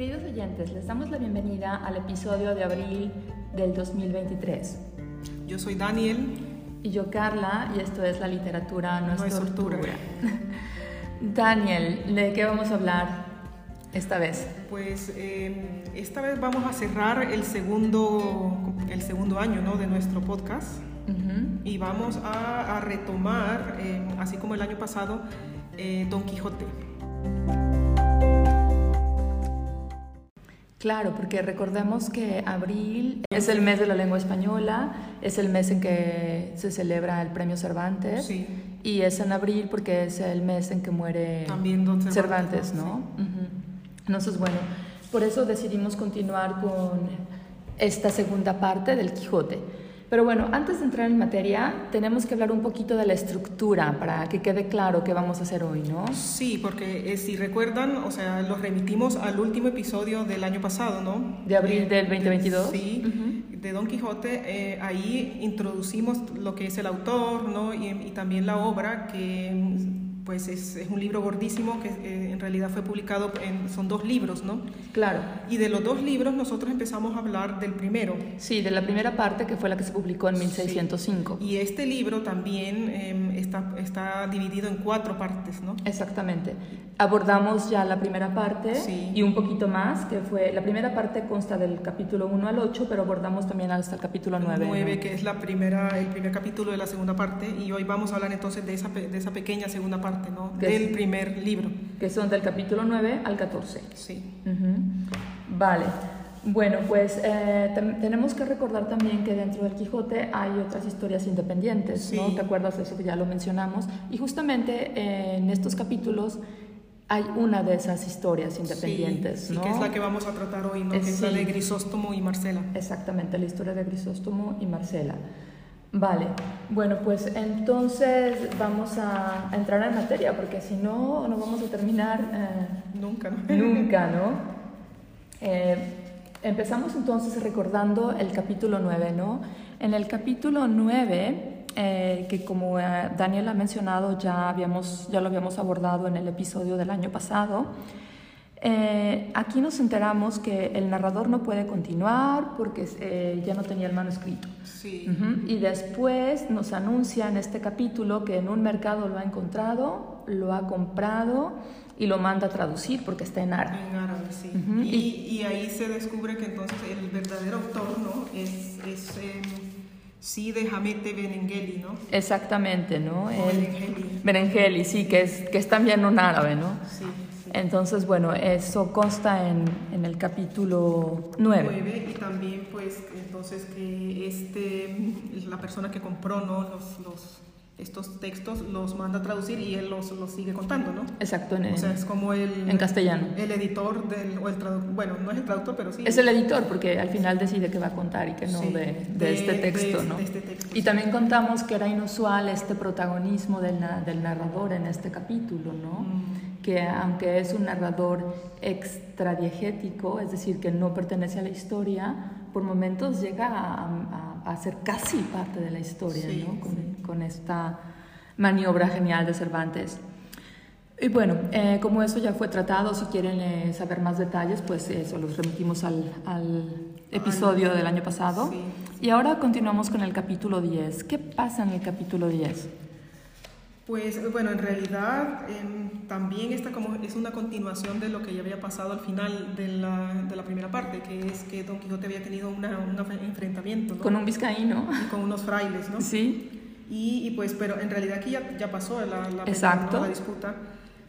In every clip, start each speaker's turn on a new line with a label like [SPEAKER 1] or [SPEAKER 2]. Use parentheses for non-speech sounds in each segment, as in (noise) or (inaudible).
[SPEAKER 1] Queridos oyentes, les damos la bienvenida al episodio de abril del 2023.
[SPEAKER 2] Yo soy Daniel.
[SPEAKER 1] Y yo Carla, y esto es la literatura no,
[SPEAKER 2] no es tortura. (laughs)
[SPEAKER 1] Daniel, ¿de qué vamos a hablar esta vez?
[SPEAKER 2] Pues eh, esta vez vamos a cerrar el segundo, el segundo año ¿no? de nuestro podcast y vamos a, a retomar, eh, así como el año pasado, eh, Don Quijote.
[SPEAKER 1] Claro, porque recordemos que abril es el mes de la lengua española, es el mes en que se celebra el premio Cervantes
[SPEAKER 2] Sí.
[SPEAKER 1] y es en abril porque es el mes en que muere
[SPEAKER 2] También Don
[SPEAKER 1] Cervantes,
[SPEAKER 2] Cervantes,
[SPEAKER 1] ¿no? Ujú. Entonces, bueno, por eso decidimos continuar con esta segunda parte del Quijote. Pero bueno, antes de entrar en materia, tenemos que hablar un poquito de la estructura para que quede claro qué vamos a hacer hoy, ¿no?
[SPEAKER 2] Sí, porque eh, si recuerdan, o sea, los remitimos al último episodio del año pasado, ¿no?
[SPEAKER 1] De abril
[SPEAKER 2] Eh,
[SPEAKER 1] del 2022.
[SPEAKER 2] sí, de Don Quijote. eh, ahí introducimos lo que es el autor, ¿no? Y, y también la obra, que pues es, es un libro gordísimo que eh, en realidad fue publicado, en, son dos libros, ¿no?
[SPEAKER 1] Claro.
[SPEAKER 2] Y de los dos libros nosotros empezamos a hablar del primero.
[SPEAKER 1] Sí, de la primera parte que fue la que se publicó en 1605.
[SPEAKER 2] Y este libro también eh, está, está dividido en cuatro partes, ¿no?
[SPEAKER 1] Exactamente. Abordamos ya la primera parte
[SPEAKER 2] Sí.
[SPEAKER 1] y un poquito más, que fue, la primera parte consta del capítulo 1 al 8, pero abordamos también hasta el capítulo 9.
[SPEAKER 2] Nueve,
[SPEAKER 1] ¿no?
[SPEAKER 2] que es la primera, el primer capítulo de la segunda parte, y hoy vamos a hablar entonces de esa, de esa pequeña segunda parte, ¿no?
[SPEAKER 1] Que
[SPEAKER 2] Del
[SPEAKER 1] es-
[SPEAKER 2] primer libro.
[SPEAKER 1] Que son del capítulo 9 al 14.
[SPEAKER 2] Sí.
[SPEAKER 1] Ujú. Vale. Bueno, pues eh, tenemos que recordar también que dentro del Quijote hay otras historias independientes, ¿no?
[SPEAKER 2] Sí.
[SPEAKER 1] ¿Te acuerdas de eso que ya lo mencionamos? Y justamente eh, en estos capítulos hay una de esas historias independientes,
[SPEAKER 2] sí,
[SPEAKER 1] ¿no?
[SPEAKER 2] que es la que vamos a tratar hoy, ¿no?
[SPEAKER 1] Eh,
[SPEAKER 2] Que es la de Grisóstomo y Marcela.
[SPEAKER 1] Exactamente, la historia de Grisóstomo y Marcela. Vale, bueno, pues entonces vamos a, a entrar en materia, porque si no, no vamos a terminar eh,
[SPEAKER 2] Nunca, ¿no?
[SPEAKER 1] nunca, ¿no? (laughs) Eh, empezamos entonces recordando el capítulo 9, ¿no? En el capítulo 9, eh, que como Daniel ha mencionado, ya, habíamos, ya lo habíamos abordado en el episodio del año pasado, eh, aquí nos enteramos que el narrador no puede continuar porque eh, ya no tenía el manuscrito.
[SPEAKER 2] Sí.
[SPEAKER 1] Y después nos anuncia en este capítulo que en un mercado lo ha encontrado, lo ha comprado y lo manda a traducir porque está en árabe.
[SPEAKER 2] En árabe, sí. Y, y ahí se descubre que entonces el verdadero autor, ¿no? Es, es eh, Cide Hamete Benengeli, ¿no?
[SPEAKER 1] Exactamente, ¿no? El-
[SPEAKER 2] Berengeli.
[SPEAKER 1] Berengeli, sí, que es, que es también un árabe, ¿no?
[SPEAKER 2] Sí, sí.
[SPEAKER 1] Entonces, bueno, eso consta en, en el capítulo 9.
[SPEAKER 2] Nueve, y también pues entonces que este la persona que compró no los, los estos textos los manda a traducir y él los, los sigue contando no
[SPEAKER 1] Exacto, en,
[SPEAKER 2] o sea es como el
[SPEAKER 1] en castellano.
[SPEAKER 2] el editor del o el traductor bueno no es el traductor pero sí
[SPEAKER 1] Es el editor porque al final decide qué va a contar y qué no
[SPEAKER 2] Sí,
[SPEAKER 1] de, de
[SPEAKER 2] de-
[SPEAKER 1] este texto,
[SPEAKER 2] de-
[SPEAKER 1] ¿no?
[SPEAKER 2] de este texto,
[SPEAKER 1] y
[SPEAKER 2] sí.
[SPEAKER 1] también contamos que era inusual este protagonismo del, del narrador en este capítulo, ¿no?
[SPEAKER 2] Mm.
[SPEAKER 1] Que aunque es un narrador extradiegético, es decir, que no pertenece a la historia, por momentos llega a, a- a ser casi parte de la historia,
[SPEAKER 2] Sí,
[SPEAKER 1] ¿no? Con,
[SPEAKER 2] sí.
[SPEAKER 1] con esta maniobra genial de Cervantes. Y bueno, eh, como eso ya fue tratado, si quieren eh, saber más detalles, pues eso, los remitimos al, al episodio del año pasado.
[SPEAKER 2] sí.
[SPEAKER 1] Y ahora continuamos con el capítulo 10. ¿Qué pasa en el capítulo 10?
[SPEAKER 2] Pues bueno en realidad em, también esta como es una continuación de lo que ya había pasado al final de la, de la primera parte que es que Don Quijote había tenido una, un enfrentamiento ¿no?
[SPEAKER 1] Con un vizcaíno.
[SPEAKER 2] y con unos frailes no
[SPEAKER 1] Sí,
[SPEAKER 2] Y, y pues, pero en realidad aquí ya, ya pasó la, la,
[SPEAKER 1] Exacto.
[SPEAKER 2] ¿no? la disputa.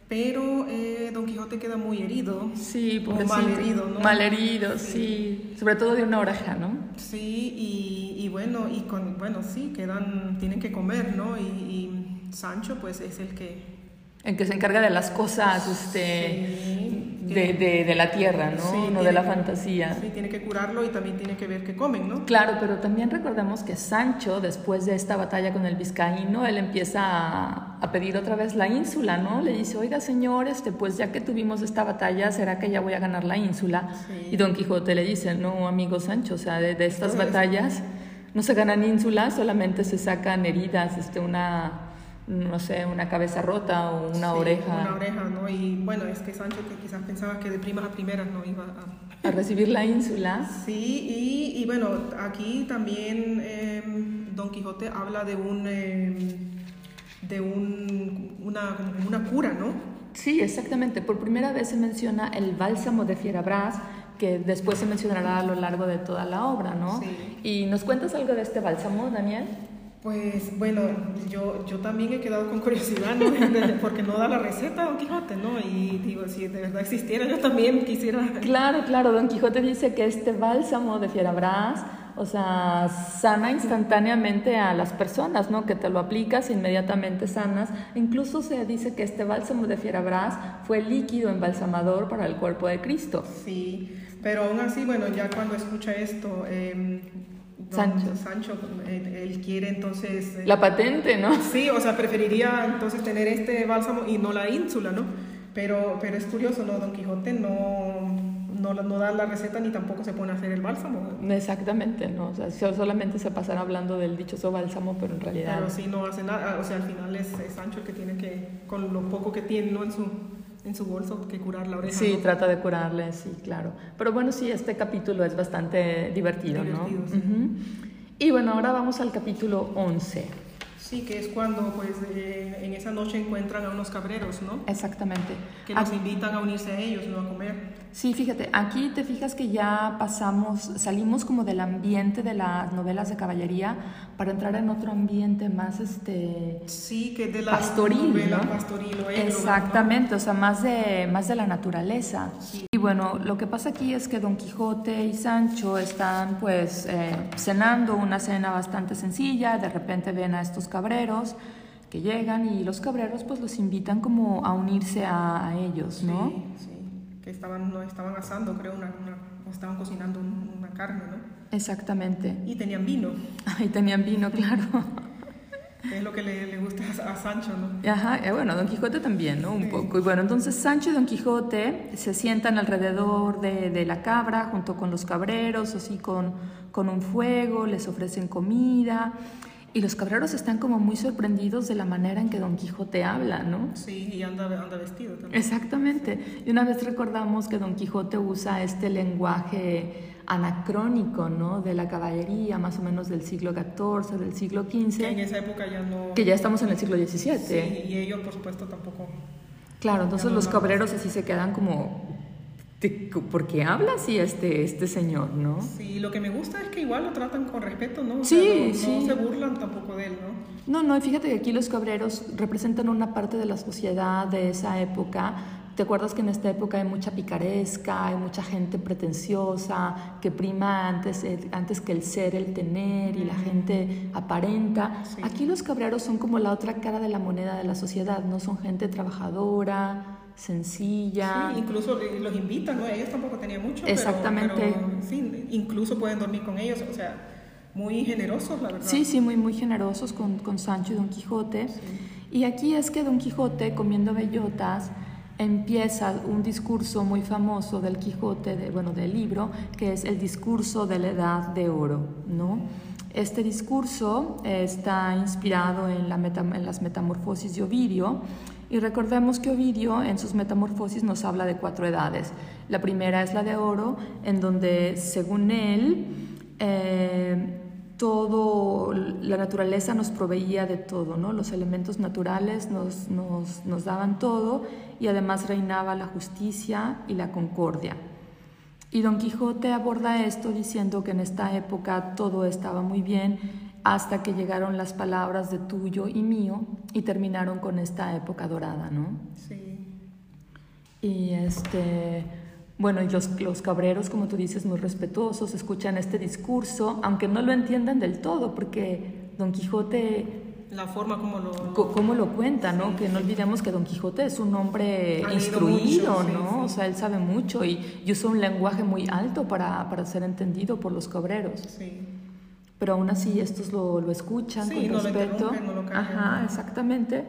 [SPEAKER 2] Pero eh, Don Quijote queda muy herido.
[SPEAKER 1] sí,
[SPEAKER 2] O
[SPEAKER 1] pobrecito.
[SPEAKER 2] malherido, ¿no?
[SPEAKER 1] Malherido, sí. Sobre todo de una oreja, ¿no?
[SPEAKER 2] Sí, y, y bueno, y con, bueno, sí, quedan, tienen que comer, ¿no? Y, y Sancho, pues, es el que...
[SPEAKER 1] El que se encarga de las cosas este,
[SPEAKER 2] Sí,
[SPEAKER 1] de, de- de la tierra, ¿no?
[SPEAKER 2] Sí,
[SPEAKER 1] no
[SPEAKER 2] tiene
[SPEAKER 1] de la
[SPEAKER 2] que-
[SPEAKER 1] fantasía.
[SPEAKER 2] Sí, tiene que curarlo y también tiene que ver qué comen, ¿no?
[SPEAKER 1] Claro, pero también recordemos que Sancho, después de esta batalla con el vizcaíno, él empieza a, a pedir otra vez la ínsula, ¿no? Le dice, oiga señor, este, pues ya que tuvimos esta batalla, ¿será que ya voy a ganar la ínsula?
[SPEAKER 2] Sí.
[SPEAKER 1] Y Don Quijote le dice, no, amigo Sancho, o sea, de, de estas
[SPEAKER 2] Entonces-
[SPEAKER 1] batallas no se ganan ínsulas, solamente se sacan heridas, este, una, no sé, una cabeza rota o una
[SPEAKER 2] Sí,
[SPEAKER 1] oreja.
[SPEAKER 2] Una oreja, ¿no? Y bueno, es que Sancho que quizás pensaba que de primas a primeras no iba a...
[SPEAKER 1] A recibir la ínsula.
[SPEAKER 2] Sí, y, y bueno, aquí también eh, Don Quijote habla de un... eh, de un, una, una cura, ¿no?
[SPEAKER 1] Sí, exactamente. Por primera vez se menciona el bálsamo de Fierabras, que después se mencionará a lo largo de toda la obra, ¿no?
[SPEAKER 2] Sí.
[SPEAKER 1] ¿Y nos cuentas algo de este bálsamo, Daniel?
[SPEAKER 2] Pues bueno, yo, yo también he quedado con curiosidad, ¿no? (laughs) Porque no da la receta Don Quijote, ¿no? Y digo, si de verdad existiera, yo también quisiera...
[SPEAKER 1] Claro, claro. Don Quijote dice que este bálsamo de Fierabras, o sea, sana instantáneamente a las personas, ¿no? Que te lo aplicas inmediatamente sanas. Incluso se dice que este bálsamo de Fierabras fue líquido embalsamador para el cuerpo de Cristo.
[SPEAKER 2] Sí, pero aún así, bueno, ya cuando escucha esto, eh,
[SPEAKER 1] Sancho.
[SPEAKER 2] Sancho, él, quiere entonces... eh,
[SPEAKER 1] La patente, ¿no?
[SPEAKER 2] Sí, o sea, preferiría entonces tener este bálsamo y no la ínsula, ¿no? Pero, pero es curioso, ¿no? Don Quijote no, no, no da la receta ni tampoco se pone a hacer el bálsamo.
[SPEAKER 1] Exactamente, ¿no? O sea, so- solamente se pasan hablando del dichoso bálsamo, pero en realidad...
[SPEAKER 2] Pero sí no hace nada, o sea, al final es, es Sancho el que tiene que, con lo poco que tiene, ¿no? En su, en su bolso, que curar la oreja.
[SPEAKER 1] Sí,
[SPEAKER 2] ¿no?
[SPEAKER 1] trata de curarle, sí, claro. Pero bueno, sí, este capítulo es bastante divertido, ¿no?
[SPEAKER 2] Divertido, sí.
[SPEAKER 1] Ujú. Y bueno, ahora vamos al capítulo 11.
[SPEAKER 2] Sí, que es cuando, pues, eh, en esa noche encuentran a unos cabreros, ¿no?
[SPEAKER 1] Exactamente.
[SPEAKER 2] Que los invitan a unirse a ellos, ¿no? A comer.
[SPEAKER 1] Sí, fíjate, aquí te fijas que ya pasamos, salimos como del ambiente de las novelas de caballería para entrar en otro ambiente más, este...
[SPEAKER 2] Sí, que de la
[SPEAKER 1] Pastoril,
[SPEAKER 2] novela
[SPEAKER 1] ¿no?
[SPEAKER 2] pastoril o égloga,
[SPEAKER 1] Exactamente, o sea, más de, más de la naturaleza.
[SPEAKER 2] Sí.
[SPEAKER 1] Y bueno, lo que pasa aquí es que Don Quijote y Sancho están pues eh, cenando una cena bastante sencilla, de repente ven a estos cabreros que llegan y los cabreros pues los invitan como a unirse a, a ellos, ¿no?
[SPEAKER 2] Sí, sí. Que estaban, no, estaban asando, creo, una, estaban cocinando un- una carne, ¿no?
[SPEAKER 1] Exactamente.
[SPEAKER 2] Y tenían vino, (laughs)
[SPEAKER 1] Ahí tenían vino, claro. (laughs)
[SPEAKER 2] es lo que le, le gusta a, a Sancho, ¿no?
[SPEAKER 1] Ajá, eh, bueno, Don Quijote también, ¿no? Un
[SPEAKER 2] Sí.
[SPEAKER 1] poco. Y bueno, entonces Sancho y Don Quijote se sientan alrededor de, de la cabra junto con los cabreros, así con, con un fuego, les ofrecen comida. Y los cabreros están como muy sorprendidos de la manera en que Don Quijote habla, ¿no?
[SPEAKER 2] Sí, y anda, anda vestido también.
[SPEAKER 1] Exactamente. Y una vez recordamos que Don Quijote usa este lenguaje anacrónico, ¿no? De la caballería, más o menos del siglo XIV, del siglo
[SPEAKER 2] Que en
[SPEAKER 1] XV,
[SPEAKER 2] esa época ya no...
[SPEAKER 1] que ya estamos en el siglo XVII.
[SPEAKER 2] Sí, y ellos, por supuesto, tampoco...
[SPEAKER 1] Claro, entonces
[SPEAKER 2] no
[SPEAKER 1] los cabreros así se quedan como, "¿De- ¿por qué habla así este, este señor, no?
[SPEAKER 2] Sí, lo que me gusta es que igual lo tratan con respeto, ¿no? O
[SPEAKER 1] Sí,
[SPEAKER 2] sea, no,
[SPEAKER 1] sí.
[SPEAKER 2] no se burlan tampoco de él, ¿no?
[SPEAKER 1] No, no, y fíjate que aquí los cabreros representan una parte de la sociedad de esa época. ¿Te acuerdas que en esta época hay mucha picaresca, hay mucha gente pretenciosa, que prima antes, el- antes que el ser, el tener, y la gente aparenta?
[SPEAKER 2] Sí.
[SPEAKER 1] Aquí los cabreros son como la otra cara de la moneda de la sociedad, ¿no? Son gente trabajadora, sencilla.
[SPEAKER 2] Sí, incluso eh, los invitan, ¿no? Ellos tampoco tenían mucho,
[SPEAKER 1] Exactamente.
[SPEAKER 2] Pero, sí, incluso pueden dormir con ellos, o sea, muy generosos, la verdad.
[SPEAKER 1] Sí, sí, muy, muy generosos con, con Sancho y Don Quijote. Y aquí es que Don Quijote, comiendo bellotas, empieza un discurso muy famoso del Quijote, de, bueno, del libro, que es el discurso de la Edad de Oro, ¿no? Este discurso eh, está inspirado en, la en las metamorfosis de Ovidio y recordemos que Ovidio en sus metamorfosis nos habla de cuatro edades. La primera es la de oro, en donde según él eh, todo, la naturaleza nos proveía de todo, ¿no? Los elementos naturales nos, nos, nos daban todo y además reinaba la justicia y la concordia. Y Don Quijote aborda esto diciendo que en esta época todo estaba muy bien hasta que llegaron las palabras de tuyo y mío y terminaron con esta época dorada, ¿no?
[SPEAKER 2] Sí.
[SPEAKER 1] Y este, bueno, y los, los cabreros, como tú dices, muy respetuosos, escuchan este discurso, aunque no lo entiendan del todo, porque Don Quijote,
[SPEAKER 2] La forma como lo...
[SPEAKER 1] co- ¿cómo lo cuenta, no? Que no olvidemos que Don Quijote es un hombre instruido,
[SPEAKER 2] mucho,
[SPEAKER 1] ¿no?
[SPEAKER 2] sí.
[SPEAKER 1] O sea, él sabe mucho y, y usa un lenguaje muy alto para, para ser entendido por los cabreros.
[SPEAKER 2] Sí.
[SPEAKER 1] Pero aún así estos lo, lo escuchan
[SPEAKER 2] Sí,
[SPEAKER 1] con
[SPEAKER 2] no lo
[SPEAKER 1] respeto.
[SPEAKER 2] interrumpen, no lo.
[SPEAKER 1] Ajá, exactamente.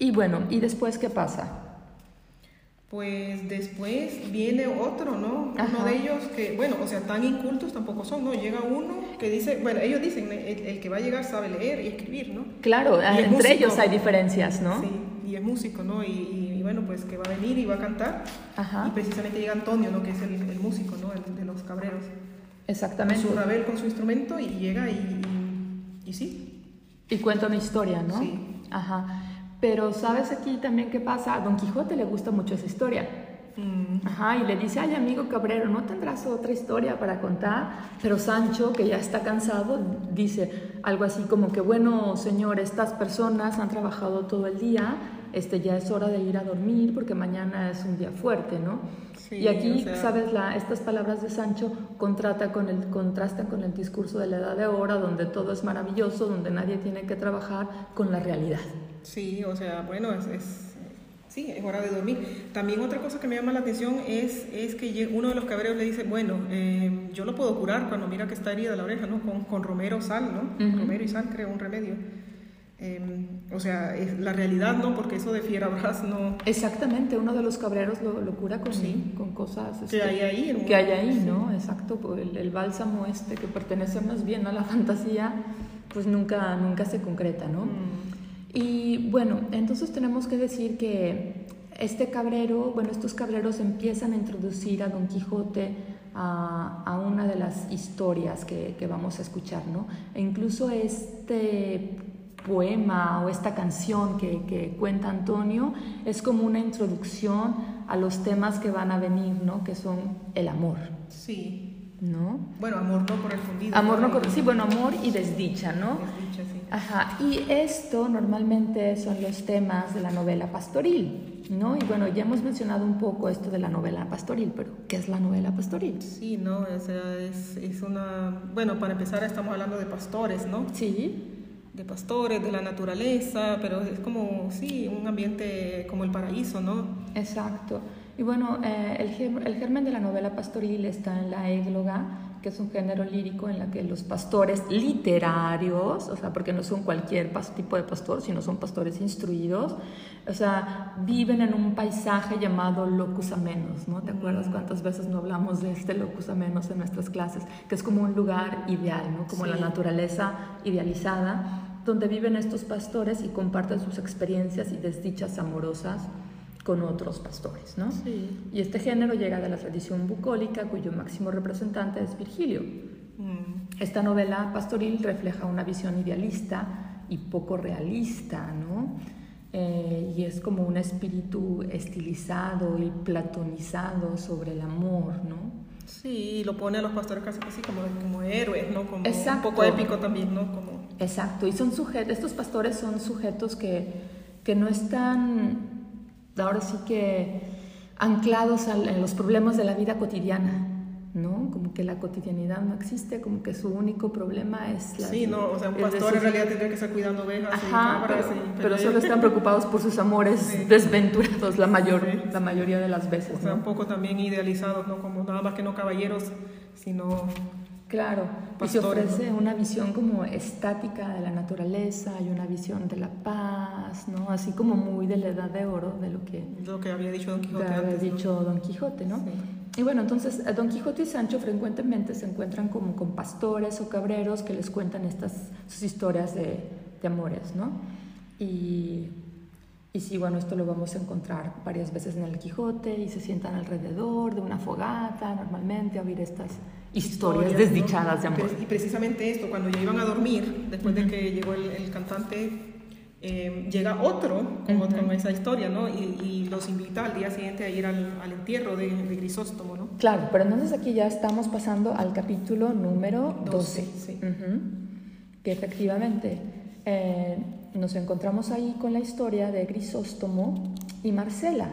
[SPEAKER 1] Y bueno, ¿y después qué pasa?
[SPEAKER 2] Pues después viene otro, ¿no? Uno de ellos que, bueno, o sea, tan incultos tampoco son, ¿no? Llega uno que dice, bueno, ellos dicen, el, que va a llegar sabe leer y escribir, ¿no?
[SPEAKER 1] Claro, entre ellos hay diferencias, ¿no?
[SPEAKER 2] Sí, y es músico, ¿no? Y, bueno, pues que va a venir y va a cantar. Ajá. Y precisamente llega Antonio, ¿no? Que es el, músico, ¿no? El, de los cabreros.
[SPEAKER 1] Exactamente.
[SPEAKER 2] Con su rabel, con su instrumento y llega y, y, sí.
[SPEAKER 1] Y cuenta una historia, ¿no?
[SPEAKER 2] Sí.
[SPEAKER 1] Ajá. Pero ¿sabes aquí también qué pasa? A Don Quijote le gusta mucho esa historia.
[SPEAKER 2] Mm.
[SPEAKER 1] Ajá, y le dice, ay amigo Cabrero, ¿no tendrás otra historia para contar? Pero Sancho, que ya está cansado, dice algo así como que, bueno, señor, estas personas han trabajado todo el día, este, ya es hora de ir a dormir porque mañana es un día fuerte, ¿no? y aquí, ¿sabes? La, estas palabras de Sancho contrata con el, contrastan con el discurso de la edad de ahora, donde todo es maravilloso, donde nadie tiene que trabajar con la realidad.
[SPEAKER 2] Sí, o sea, bueno, es, sí, es hora de dormir. También otra cosa que me llama la atención es, es que uno de los cabreros le dice, bueno, eh, yo lo puedo curar cuando mira que está herida la oreja, ¿no? Con, con romero sal, ¿no? Romero y sal creo un remedio. Em, o sea, es la realidad, ¿no? Porque eso de fierabras no...
[SPEAKER 1] Exactamente, uno de los cabreros lo, lo cura con, con cosas...
[SPEAKER 2] que hay este, ahí.
[SPEAKER 1] Que hay ahí, ¿no? Exacto, pues el, el, bálsamo este que pertenece más bien a la (laughs) fantasía, pues nunca, nunca se concreta, ¿no?
[SPEAKER 2] Mm.
[SPEAKER 1] Y bueno, entonces tenemos que decir que este cabrero, bueno, estos cabreros empiezan a introducir a Don Quijote a, a una de las historias que, que, vamos a escuchar, ¿no? E incluso este poema o esta canción que, que, cuenta Antonio es como una introducción a los temas que van a venir, ¿no? Que son el amor.
[SPEAKER 2] Sí.
[SPEAKER 1] ¿No?
[SPEAKER 2] Bueno, amor no correspondido.
[SPEAKER 1] Amor no correspondido, sí, bueno, amor y desdicha, ¿no?
[SPEAKER 2] Desdicha, sí.
[SPEAKER 1] Ajá, y esto normalmente son los temas de la novela pastoril, ¿no? Y bueno, ya hemos mencionado un poco esto de la novela pastoril, pero ¿qué es la novela pastoril?
[SPEAKER 2] Sí, no, o sea, es, es una... Bueno, para empezar estamos hablando de pastores, ¿no?
[SPEAKER 1] Sí.
[SPEAKER 2] De pastores, de la naturaleza, pero es como, sí, un ambiente como el paraíso, ¿no?
[SPEAKER 1] Exacto. Y bueno, eh, el, el germen de la novela pastoril está en la égloga, que es un género lírico en la que los pastores literarios, o sea, porque no son cualquier tipo de pastor, sino son pastores instruidos, o sea, viven en un paisaje llamado locus amenos, ¿no? ¿Te acuerdas cuántas veces no hablamos de este locus amenos en nuestras clases? Que es como un lugar ideal, ¿no? Como la naturaleza idealizada, donde viven estos pastores y comparten sus experiencias y desdichas amorosas con otros pastores, ¿no?
[SPEAKER 2] Sí.
[SPEAKER 1] Y este género llega de la tradición bucólica, cuyo máximo representante es Virgilio.
[SPEAKER 2] Mm.
[SPEAKER 1] Esta novela pastoril refleja una visión idealista y poco realista, ¿no? Eh, y es como un espíritu estilizado y platonizado sobre el amor, ¿no?
[SPEAKER 2] Sí, lo pone a los pastores casi, casi como, como héroes, ¿no? Como un poco épico también, ¿no? Como...
[SPEAKER 1] Exacto, y son sujetos, estos pastores son sujetos que, que no están ahora sí que anclados en los problemas de la vida cotidiana, ¿no? Como que la cotidianidad no existe, como que su único problema es la...
[SPEAKER 2] Sí, no, o sea, un pastor en realidad tendría que estar cuidando ovejas y cabras
[SPEAKER 1] pero, solo están preocupados por sus amores desventurados la, mayor, la mayoría de las veces,
[SPEAKER 2] O sea, un poco también idealizados, ¿no? Como nada más que no caballeros, sino
[SPEAKER 1] Claro, y se ofrece una visión como estática de la naturaleza y una visión de la paz, ¿no? Así como muy de la edad de oro, de lo que,
[SPEAKER 2] lo que había dicho Don Quijote.
[SPEAKER 1] había dicho Don Quijote, ¿no? Y bueno, entonces eh, Don Quijote y Sancho frecuentemente se encuentran como con pastores o cabreros que les cuentan estas sus historias de, de amores, ¿no? Y, y sí, bueno, esto lo vamos a encontrar varias veces en el Quijote y se sientan alrededor de una fogata normalmente a oír estas historias, desdichadas de amor.
[SPEAKER 2] Y precisamente esto, cuando ya iban a dormir, después de que llegó el, cantante, eh, llega otro con, esa historia, ¿no? Y, los invita al día siguiente a ir al, entierro de, Grisóstomo, ¿no?
[SPEAKER 1] Claro, pero entonces aquí ya estamos pasando al capítulo número 12.
[SPEAKER 2] sí.
[SPEAKER 1] Que efectivamente eh, nos encontramos ahí con la historia de Grisóstomo y Marcela,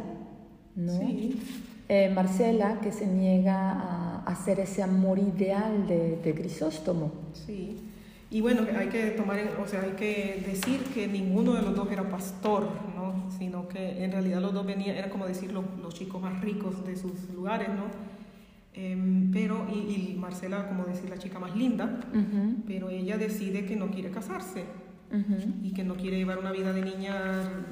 [SPEAKER 1] ¿no?
[SPEAKER 2] Sí.
[SPEAKER 1] Eh, Marcela que se niega a hacer ese amor ideal de, de, Grisóstomo.
[SPEAKER 2] Sí, y bueno, hay que tomar, o sea, hay que decir que ninguno de los dos era pastor, ¿no? Sino que en realidad los dos venían, eran como decir los, chicos más ricos de sus lugares, ¿no? Em, pero, y, Marcela, como decir, la chica más linda, pero ella decide que no quiere casarse. y que no quiere llevar una vida de niña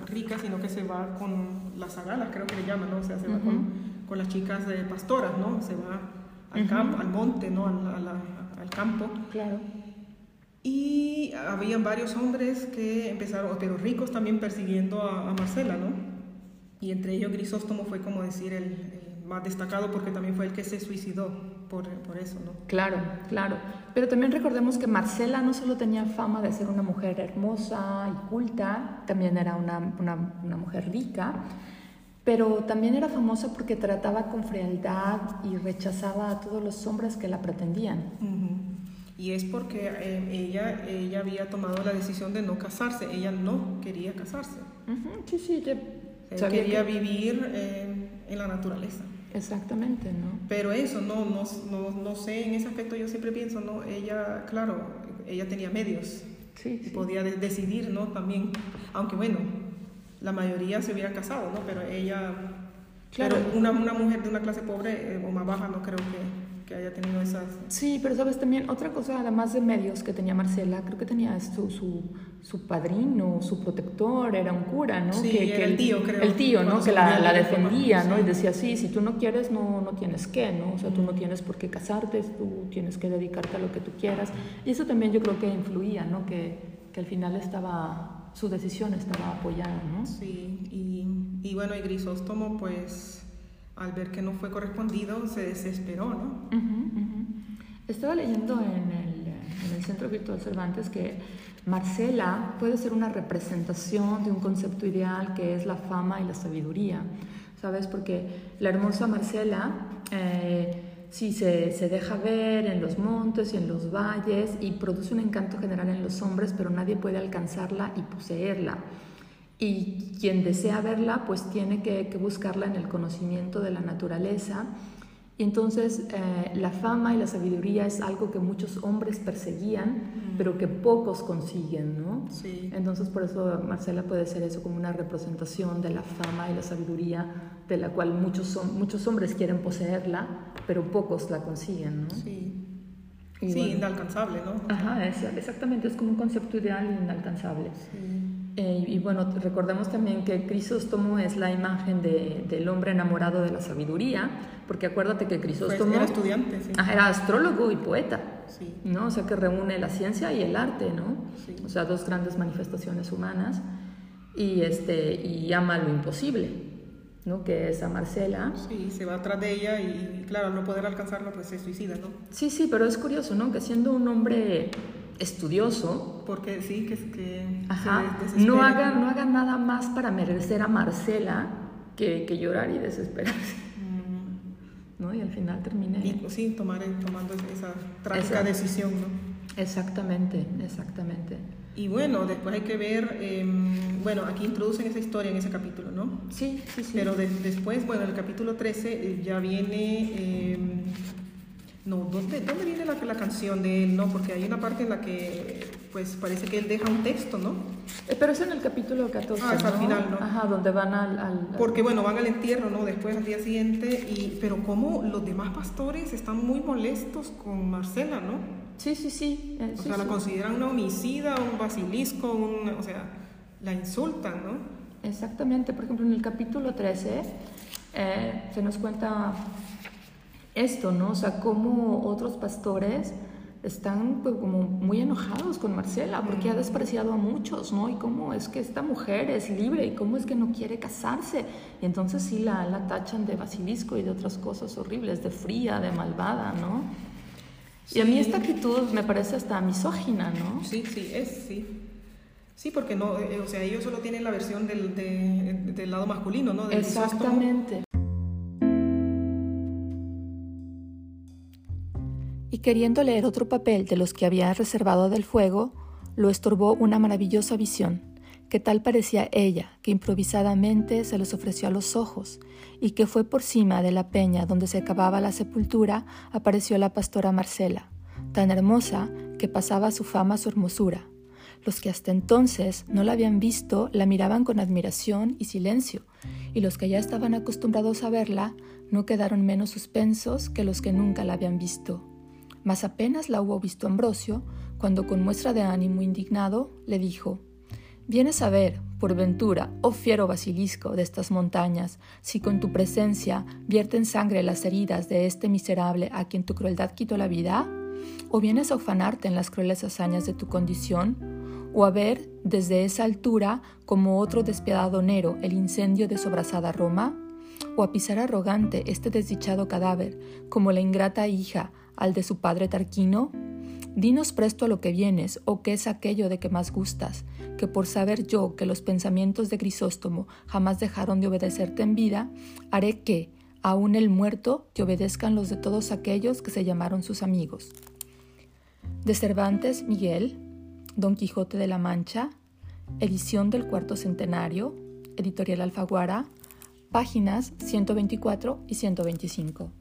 [SPEAKER 2] rica, sino que se va con las agalas, creo que le llaman, ¿no? O sea, se va con, con, las chicas de pastoras, ¿no? Se va al campo, al monte, ¿no? Al, al, campo.
[SPEAKER 1] Claro.
[SPEAKER 2] Y habían varios hombres que empezaron, pero ricos también persiguiendo a, Marcela, ¿no? Y entre ellos Grisóstomo fue como decir el, el, más destacado porque también fue el que se suicidó por, por, eso, ¿no?
[SPEAKER 1] Claro, claro. Pero también recordemos que Marcela no solo tenía fama de ser una mujer hermosa y culta, también era una, una, una mujer rica, pero también era famosa porque trataba con frialdad y rechazaba a todos los hombres que la pretendían.
[SPEAKER 2] Y es porque eh, ella, ella había tomado la decisión de no casarse, ella no quería casarse.
[SPEAKER 1] Sí, sí,
[SPEAKER 2] ella quería vivir eh, en la naturaleza.
[SPEAKER 1] Exactamente, ¿no?
[SPEAKER 2] Pero eso, no, no, no, no, sé, en ese aspecto yo siempre pienso, ¿no? Ella, claro, ella tenía medios.
[SPEAKER 1] Sí, sí.
[SPEAKER 2] Podía decidir, ¿no? También, aunque bueno, la mayoría se hubiera casado, ¿no? Pero ella, claro. pero una, una mujer de una clase pobre eh, o más baja no creo que que haya tenido esas...
[SPEAKER 1] Sí, pero sabes también otra cosa, además de medios que tenía Marcela, creo que tenía su, su, su padrino, su protector, era un cura, ¿no?
[SPEAKER 2] Sí,
[SPEAKER 1] que,
[SPEAKER 2] el tío, creo.
[SPEAKER 1] El tío, ¿no? Que la, la defendía, ¿no? Y decía, sí, si tú no quieres, no, no tienes que, ¿no? O sea, tú no tienes por qué casarte, tú tienes que dedicarte a lo que tú quieras. Y eso también yo creo que influía, ¿no? Que, que al final estaba, su decisión estaba apoyada, ¿no?
[SPEAKER 2] Sí, y, y bueno, y Grisóstomo, pues al ver que no fue correspondido, se desesperó, ¿no?
[SPEAKER 1] Estaba leyendo en el, en el, Centro Virtual Cervantes que Marcela puede ser una representación de un concepto ideal que es la fama y la sabiduría, ¿sabes? Porque la hermosa Marcela eh, sí se, se deja ver en los montes y en los valles y produce un encanto general en los hombres, pero nadie puede alcanzarla y poseerla y quien desea verla pues tiene que, buscarla en el conocimiento de la naturaleza. Y entonces eh, la fama y la sabiduría es algo que muchos hombres perseguían, pero que pocos consiguen, ¿no?
[SPEAKER 2] Sí.
[SPEAKER 1] Entonces por eso Marcela puede ser eso como una representación de la fama y la sabiduría, de la cual muchos, muchos hombres quieren poseerla, pero pocos la consiguen, ¿no?
[SPEAKER 2] Sí. sí, inalcanzable, ¿no?
[SPEAKER 1] Ajá, exactamente, es como un concepto ideal inalcanzable. Sí. Bueno, recordemos también que Crisóstomo es la imagen de, del hombre enamorado de la sabiduría, porque acuérdate que Crisóstomo
[SPEAKER 2] pues era estudiante, sí.
[SPEAKER 1] era astrólogo y poeta,
[SPEAKER 2] sí.
[SPEAKER 1] ¿no? O sea, que reúne la ciencia y el arte, ¿no?
[SPEAKER 2] Sí.
[SPEAKER 1] O sea, dos grandes manifestaciones humanas y, este, y ama lo imposible, ¿no? Que es a Marcela.
[SPEAKER 2] Sí, se va atrás de ella y, claro, al no poder alcanzarla, pues se suicida, ¿no?
[SPEAKER 1] Sí, sí, pero es curioso, ¿no? Que siendo un hombre estudioso.
[SPEAKER 2] Porque sí, que, que
[SPEAKER 1] no, haga, no haga nada más para merecer a Marcela que, que llorar y desesperarse. Mm. ¿No? Y al final termine...
[SPEAKER 2] Y, sí, tomar, tomando esa trágica decisión, ¿no?
[SPEAKER 1] Exactamente, exactamente.
[SPEAKER 2] Y bueno, después hay que ver, em, bueno, aquí introducen esa historia en ese capítulo, ¿no?
[SPEAKER 1] Sí, sí, sí.
[SPEAKER 2] Pero después, bueno, en el capítulo 13 eh, ya viene... Eh, no, ¿dónde, dónde viene la, la, canción de él? No, porque hay una parte en la que, pues, parece que él deja un texto, ¿no?
[SPEAKER 1] Eh, pero es en el capítulo 14,
[SPEAKER 2] Ah, es al final, ¿no?
[SPEAKER 1] Ajá, donde van al, al,
[SPEAKER 2] Porque, bueno, van al entierro, ¿no? Después, al día siguiente, y, pero como los demás pastores están muy molestos con Marcela, ¿no?
[SPEAKER 1] Sí, sí, sí.
[SPEAKER 2] Eh,
[SPEAKER 1] o
[SPEAKER 2] sea, la consideran una homicida, un basilisco, un, o sea, la insultan, ¿no?
[SPEAKER 1] Exactamente. Por ejemplo, en el capítulo 13 eh, se nos cuenta esto, ¿no? O sea, cómo otros pastores están pues, como muy enojados con Marcela porque ha despreciado a muchos, ¿no? Y cómo es que esta mujer es libre y cómo es que no quiere casarse. Y entonces sí la, la tachan de basilisco y de otras cosas horribles, de fría, de malvada, ¿no? Y a mí esta actitud me parece hasta misógina, ¿no?
[SPEAKER 2] Sí, sí, es, sí. Sí, porque no, eh, o sea, ellos solo tienen la versión del, del lado masculino, ¿no?
[SPEAKER 1] Exactamente. Queriendo leer otro papel de los que había reservado del fuego, lo estorbó una maravillosa visión, que tal parecía ella, que improvisadamente se les ofreció a los ojos, y que fue por cima de la peña donde se acababa la sepultura, apareció la pastora Marcela, tan hermosa que pasaba su fama su hermosura. Los que hasta entonces no la habían visto la miraban con admiración y silencio, y los que ya estaban acostumbrados a verla no quedaron menos suspensos que los que nunca la habían visto. Mas apenas la hubo visto Ambrosio, cuando con muestra de ánimo indignado le dijo, Vienes a ver, por ventura, oh fiero basilisco de estas montañas, si con tu presencia vierten sangre las heridas de este miserable a quien tu crueldad quitó la vida? ¿O vienes a ufanarte en las crueles hazañas de tu condición? ¿O a ver desde esa altura, como otro despiadado Nero, el incendio de sobrasada Roma? ¿O a pisar arrogante este desdichado cadáver, como la ingrata hija al de su padre Tarquino? Dinos presto a lo que vienes, o qué es aquello de que más gustas, que por saber yo que los pensamientos de Grisóstomo jamás dejaron de obedecerte en vida, haré que, aun el muerto, te obedezcan los de todos aquellos que se llamaron sus amigos. De Cervantes, Miguel, Don Quijote de la Mancha, edición del cuarto centenario, editorial Alfaguara, páginas 124 y 125.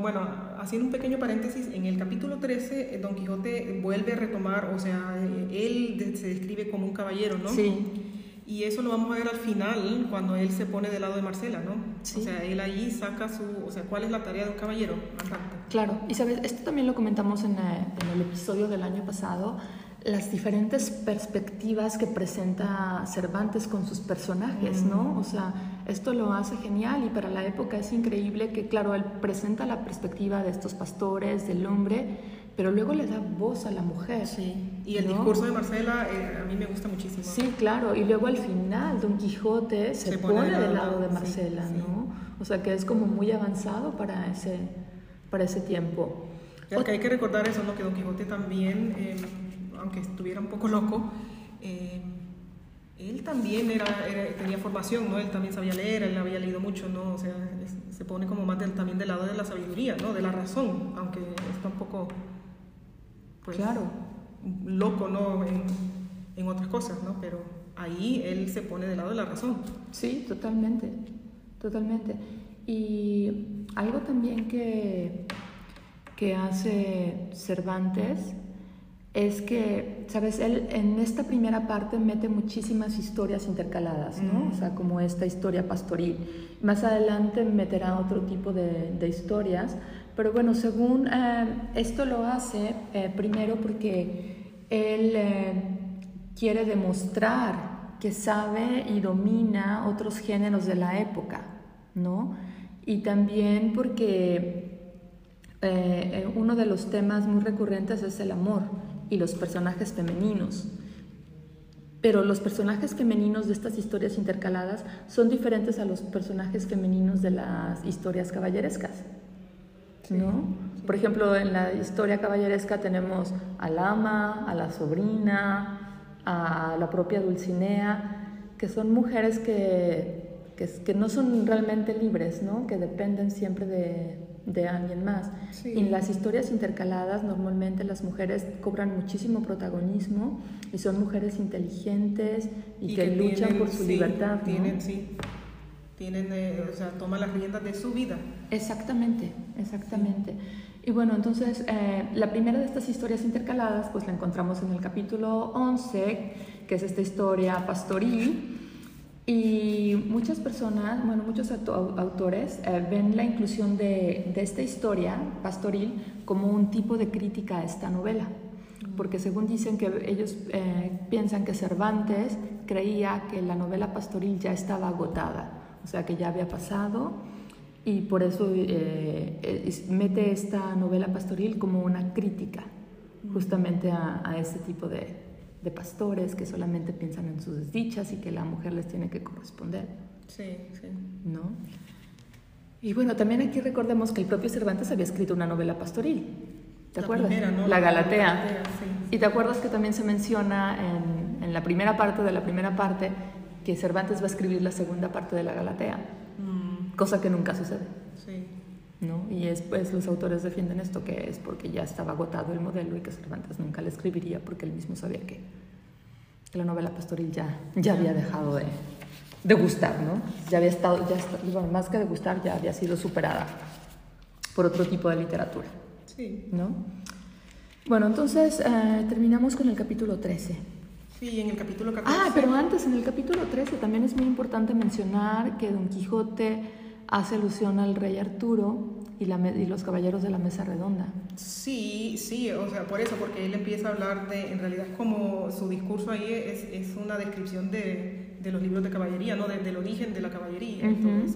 [SPEAKER 2] Bueno, haciendo un pequeño paréntesis, en el capítulo 13 eh, Don Quijote vuelve a retomar, o sea, eh, él se describe como un caballero, ¿no?
[SPEAKER 1] Sí.
[SPEAKER 2] Y eso lo vamos a ver al final, cuando él se pone del lado de Marcela, ¿no?
[SPEAKER 1] Sí.
[SPEAKER 2] O sea, él ahí saca su, o sea, ¿cuál es la tarea de un caballero?
[SPEAKER 1] Claro, y sabes, esto también lo comentamos en, eh, en el episodio del año pasado, las diferentes perspectivas que presenta Cervantes con sus personajes, ¿no?
[SPEAKER 2] Mm.
[SPEAKER 1] O sea, esto lo hace genial y para la época es increíble que, claro, él presenta la perspectiva de estos pastores, del hombre, pero luego le da voz a la mujer.
[SPEAKER 2] Sí, y el discurso de Marcela eh, a mí me gusta muchísimo.
[SPEAKER 1] Sí, claro, y luego al final Don Quijote se, pone, del lado de Marcela, ¿no? O sea, que es como muy avanzado para ese, para ese tiempo.
[SPEAKER 2] que hay que recordar eso, ¿no? Que Don Quijote también... Eh, aunque estuviera un poco loco, eh, él también era, tenía formación, ¿no? Él también sabía leer, él había leído mucho, ¿no? O sea, se pone como más del, también del lado de la sabiduría, ¿no? De la razón, aunque está un poco,
[SPEAKER 1] pues, claro.
[SPEAKER 2] loco, ¿no? En, en otras cosas, ¿no? Pero ahí él se pone del lado de la razón.
[SPEAKER 1] Sí, totalmente, totalmente. Y algo también que, que hace Cervantes es que, sabes, él en esta primera parte mete muchísimas historias intercaladas, ¿no?
[SPEAKER 2] Mm.
[SPEAKER 1] O sea, como esta historia pastoril. Más adelante meterá otro tipo de, historias, pero bueno, según eh, esto lo hace eh, primero porque él eh, quiere demostrar que sabe y domina otros géneros de la época, ¿no? Y también porque uno de los temas muy recurrentes es el amor y los personajes femeninos. Pero los personajes femeninos de estas historias intercaladas son diferentes a los personajes femeninos de las historias caballerescas. ¿no? Por ejemplo, en la historia caballeresca tenemos al ama, a la sobrina, a la propia Dulcinea, que son mujeres que, que, que no son realmente libres, ¿no? que dependen siempre de, de alguien más. En las historias intercaladas normalmente las mujeres cobran muchísimo protagonismo y son mujeres inteligentes y, que, luchan por su libertad.
[SPEAKER 2] Tienen, sí. Tienen, eh, o sea, toman las riendas de su vida.
[SPEAKER 1] Exactamente, exactamente. Y bueno, entonces eh, la primera de estas historias intercaladas pues la encontramos en el capítulo 11, que es esta historia pastoril y muchas personas, bueno, muchos autores eh, ven la inclusión de, de, esta historia pastoril como un tipo de crítica a esta novela, porque según dicen que ellos eh, piensan que Cervantes creía que la novela pastoril ya estaba agotada, o sea, que ya había pasado, y por eso eh, mete esta novela pastoril como una crítica justamente a, a este tipo de, de pastores que solamente piensan en sus desdichas y que la mujer les tiene que corresponder.
[SPEAKER 2] Sí, sí.
[SPEAKER 1] ¿No? Y bueno, también aquí recordemos que el propio Cervantes había escrito una novela pastoril. ¿Te acuerdas? La Galatea. Y te acuerdas que también se menciona en, en, la primera parte de la primera parte que Cervantes va a escribir la segunda parte de la Galatea, mm. cosa que nunca sucede.
[SPEAKER 2] Sí.
[SPEAKER 1] ¿No? Y después los autores defienden esto, que es porque ya estaba agotado el modelo y que Cervantes nunca le escribiría porque él mismo sabía que la novela pastoril ya, ya había dejado de, de gustar, ¿no? Ya había estado, ya más que de gustar, ya había sido superada por otro tipo de literatura.
[SPEAKER 2] Sí.
[SPEAKER 1] ¿No? Bueno, entonces eh, terminamos con el capítulo 13.
[SPEAKER 2] Sí, en el capítulo 14.
[SPEAKER 1] Ah, pero antes, en el capítulo 13 también es muy importante mencionar que Don Quijote hace alusión al rey Arturo y, la, y los caballeros de la mesa redonda.
[SPEAKER 2] Sí, sí, o sea, por eso, porque él empieza a hablar de, en realidad como su discurso ahí es, es una descripción de, de, los libros de caballería, ¿no? del origen de la caballería.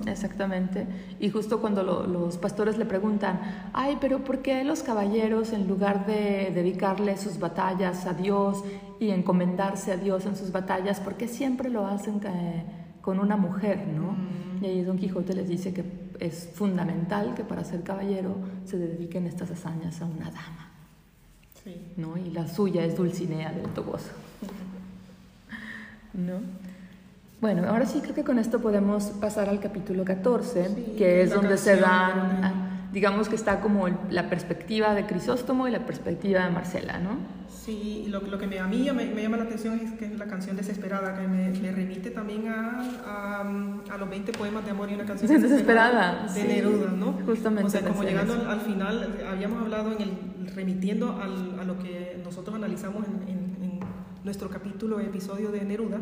[SPEAKER 1] exactamente. Y justo cuando los pastores le preguntan, ay, pero ¿por qué los caballeros en lugar de dedicarle sus batallas a Dios y encomendarse a Dios en sus batallas, por qué siempre lo hacen eh, con una mujer, ¿no? Y ahí Don Quijote les dice que es fundamental que para ser caballero se dediquen estas hazañas a una dama. ¿no? Y la suya es Dulcinea del Toboso. ¿No? Bueno, ahora sí creo que con esto podemos pasar al capítulo 14, que es donde se dan, digamos que está como la perspectiva de Crisóstomo y la perspectiva de Marcela, ¿no?
[SPEAKER 2] Sí, lo, lo que me, a mí me, llama la atención es que es la canción Desesperada, que me, me remite también a, a, los 20 poemas de amor y una canción (laughs) desesperada, de Neruda, ¿no?
[SPEAKER 1] Justamente.
[SPEAKER 2] O sea, como llegando al, final, habíamos hablado en el, remitiendo al, a lo que nosotros analizamos en, en, nuestro capítulo, episodio de Neruda,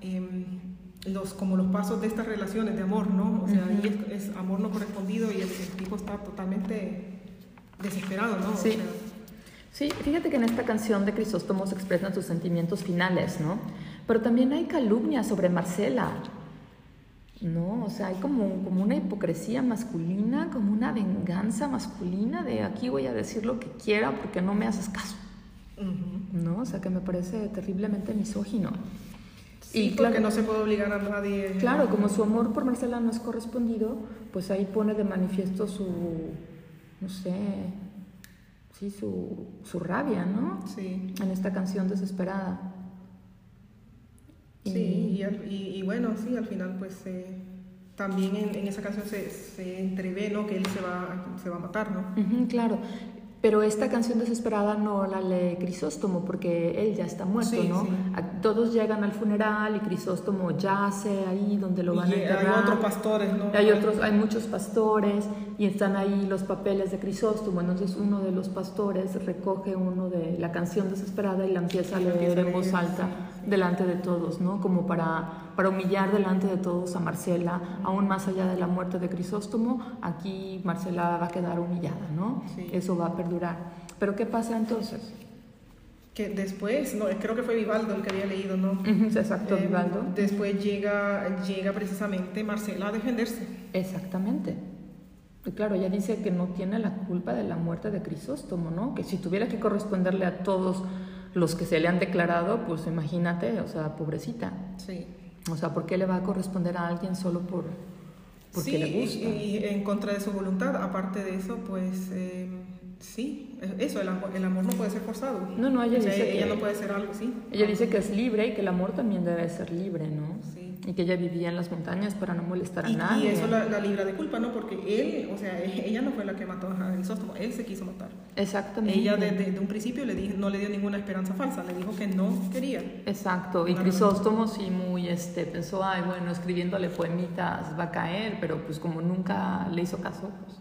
[SPEAKER 2] em, los, como los pasos de estas relaciones de amor, ¿no? O sea, ahí es, amor no correspondido y el, tipo está totalmente desesperado, ¿no?
[SPEAKER 1] Sí. Sí, fíjate que en esta canción de Crisóstomo se expresan sus sentimientos finales, ¿no? Pero también hay calumnias sobre Marcela, ¿no? O sea, hay como, como una hipocresía masculina, como una venganza masculina de aquí voy a decir lo que quiera porque no me haces caso, ¿no? O sea, que me parece terriblemente misógino.
[SPEAKER 2] Y claro, que no se puede obligar a nadie.
[SPEAKER 1] Claro, como su amor por Marcela no es correspondido, pues ahí pone de manifiesto su, no sé, sí, su, su rabia, ¿no?
[SPEAKER 2] Sí.
[SPEAKER 1] En esta canción desesperada.
[SPEAKER 2] Sí, y, y, bueno, sí, al final pues eh, también en, en, esa canción se, se entrevé, ¿no? Que él se va, se va a matar, ¿no?
[SPEAKER 1] claro. Pero esta canción desesperada no la lee Crisóstomo porque él ya está muerto, ¿no? Todos llegan al funeral y Crisóstomo yace ahí donde lo van a enterrar.
[SPEAKER 2] Hay otros pastores, ¿no?
[SPEAKER 1] Hay, otros, hay muchos pastores y están ahí los papeles de Crisóstomo. Entonces uno de los pastores recoge uno de la canción desesperada y la empieza a leer en voz alta delante de todos, ¿no? Como para para humillar delante de todos a Marcela, aún más allá de la muerte de Crisóstomo, aquí Marcela va a quedar humillada, ¿no? Eso va a perdurar. Pero ¿qué pasa entonces?
[SPEAKER 2] Que después, no, creo que fue Vivaldo el que había leído, ¿no?
[SPEAKER 1] exacto, eh, Vivaldo.
[SPEAKER 2] Después llega, llega precisamente Marcela a defenderse.
[SPEAKER 1] Exactamente. Y claro, ella dice que no tiene la culpa de la muerte de Crisóstomo, ¿no? Que si tuviera que corresponderle a todos los que se le han declarado, pues imagínate, o sea, pobrecita.
[SPEAKER 2] Sí.
[SPEAKER 1] O sea, ¿por qué le va a corresponder a alguien solo por porque le gusta?
[SPEAKER 2] Y, en contra de su voluntad. Aparte de eso, pues eh, sí, eso, el amor, el amor, no puede ser forzado.
[SPEAKER 1] No, no, ella dice que
[SPEAKER 2] ella no puede ser algo así.
[SPEAKER 1] Ella dice que es libre y que el amor también debe ser libre, ¿no? Sí y que ella vivía en las montañas para no molestar a nadie.
[SPEAKER 2] Y eso la, la, libra de culpa, ¿no? Porque él, o sea, (laughs) ella no fue la que mató a Crisóstomo, él se quiso matar.
[SPEAKER 1] Exactamente.
[SPEAKER 2] Ella desde un principio le dijo, no le dio ninguna esperanza falsa, le dijo que no quería.
[SPEAKER 1] Exacto, y Crisóstomo sí muy, este, pensó, ay, bueno, escribiéndole poemitas va a caer, pero pues como nunca le hizo caso, pues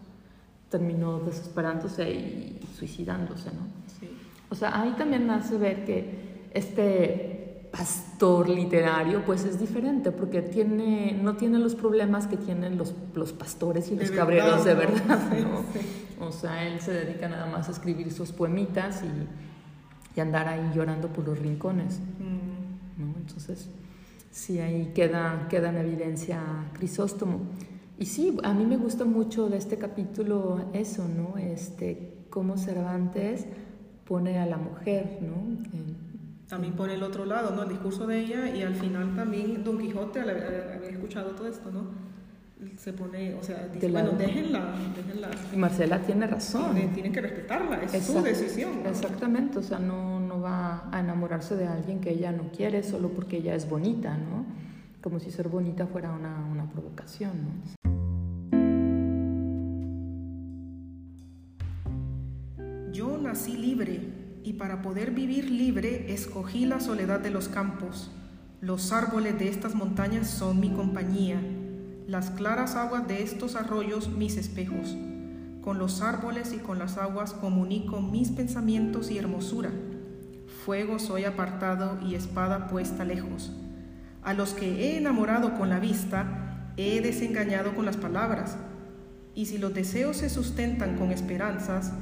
[SPEAKER 1] terminó desesperándose y suicidándose, ¿no?
[SPEAKER 2] Sí.
[SPEAKER 1] O sea, ahí también hace ver que este pastor literario, pues es diferente, porque tiene, no tiene los problemas que tienen los, los pastores y los cabreros de verdad. O sea, él se dedica nada más a escribir sus poemitas y, y andar ahí llorando por los rincones. Mm. ¿no? Entonces, sí, ahí queda, queda en evidencia Crisóstomo. Y sí, a mí me gusta mucho de este capítulo eso, ¿no? Este, cómo Cervantes pone a la mujer, ¿no?
[SPEAKER 2] También por el otro lado, ¿no? El discurso de ella y al final también Don Quijote, al haber, escuchado todo esto, ¿no? Se pone, o sea, dice, bueno, déjenla, déjenla.
[SPEAKER 1] Y Marcela tiene razón.
[SPEAKER 2] Tienen, que respetarla, es su decisión.
[SPEAKER 1] Exactamente, o sea, no, no va a enamorarse de alguien que ella no quiere solo porque ella es bonita, ¿no? Como si ser bonita fuera una, una provocación, ¿no?
[SPEAKER 2] Yo nací libre y para poder vivir libre escogí la soledad de los campos. Los árboles de estas montañas son mi compañía, las claras aguas de estos arroyos mis espejos. Con los árboles y con las aguas comunico mis pensamientos y hermosura. Fuego soy apartado y espada puesta lejos. A los que he enamorado con la vista, he desengañado con las palabras. Y si los deseos se sustentan con esperanzas,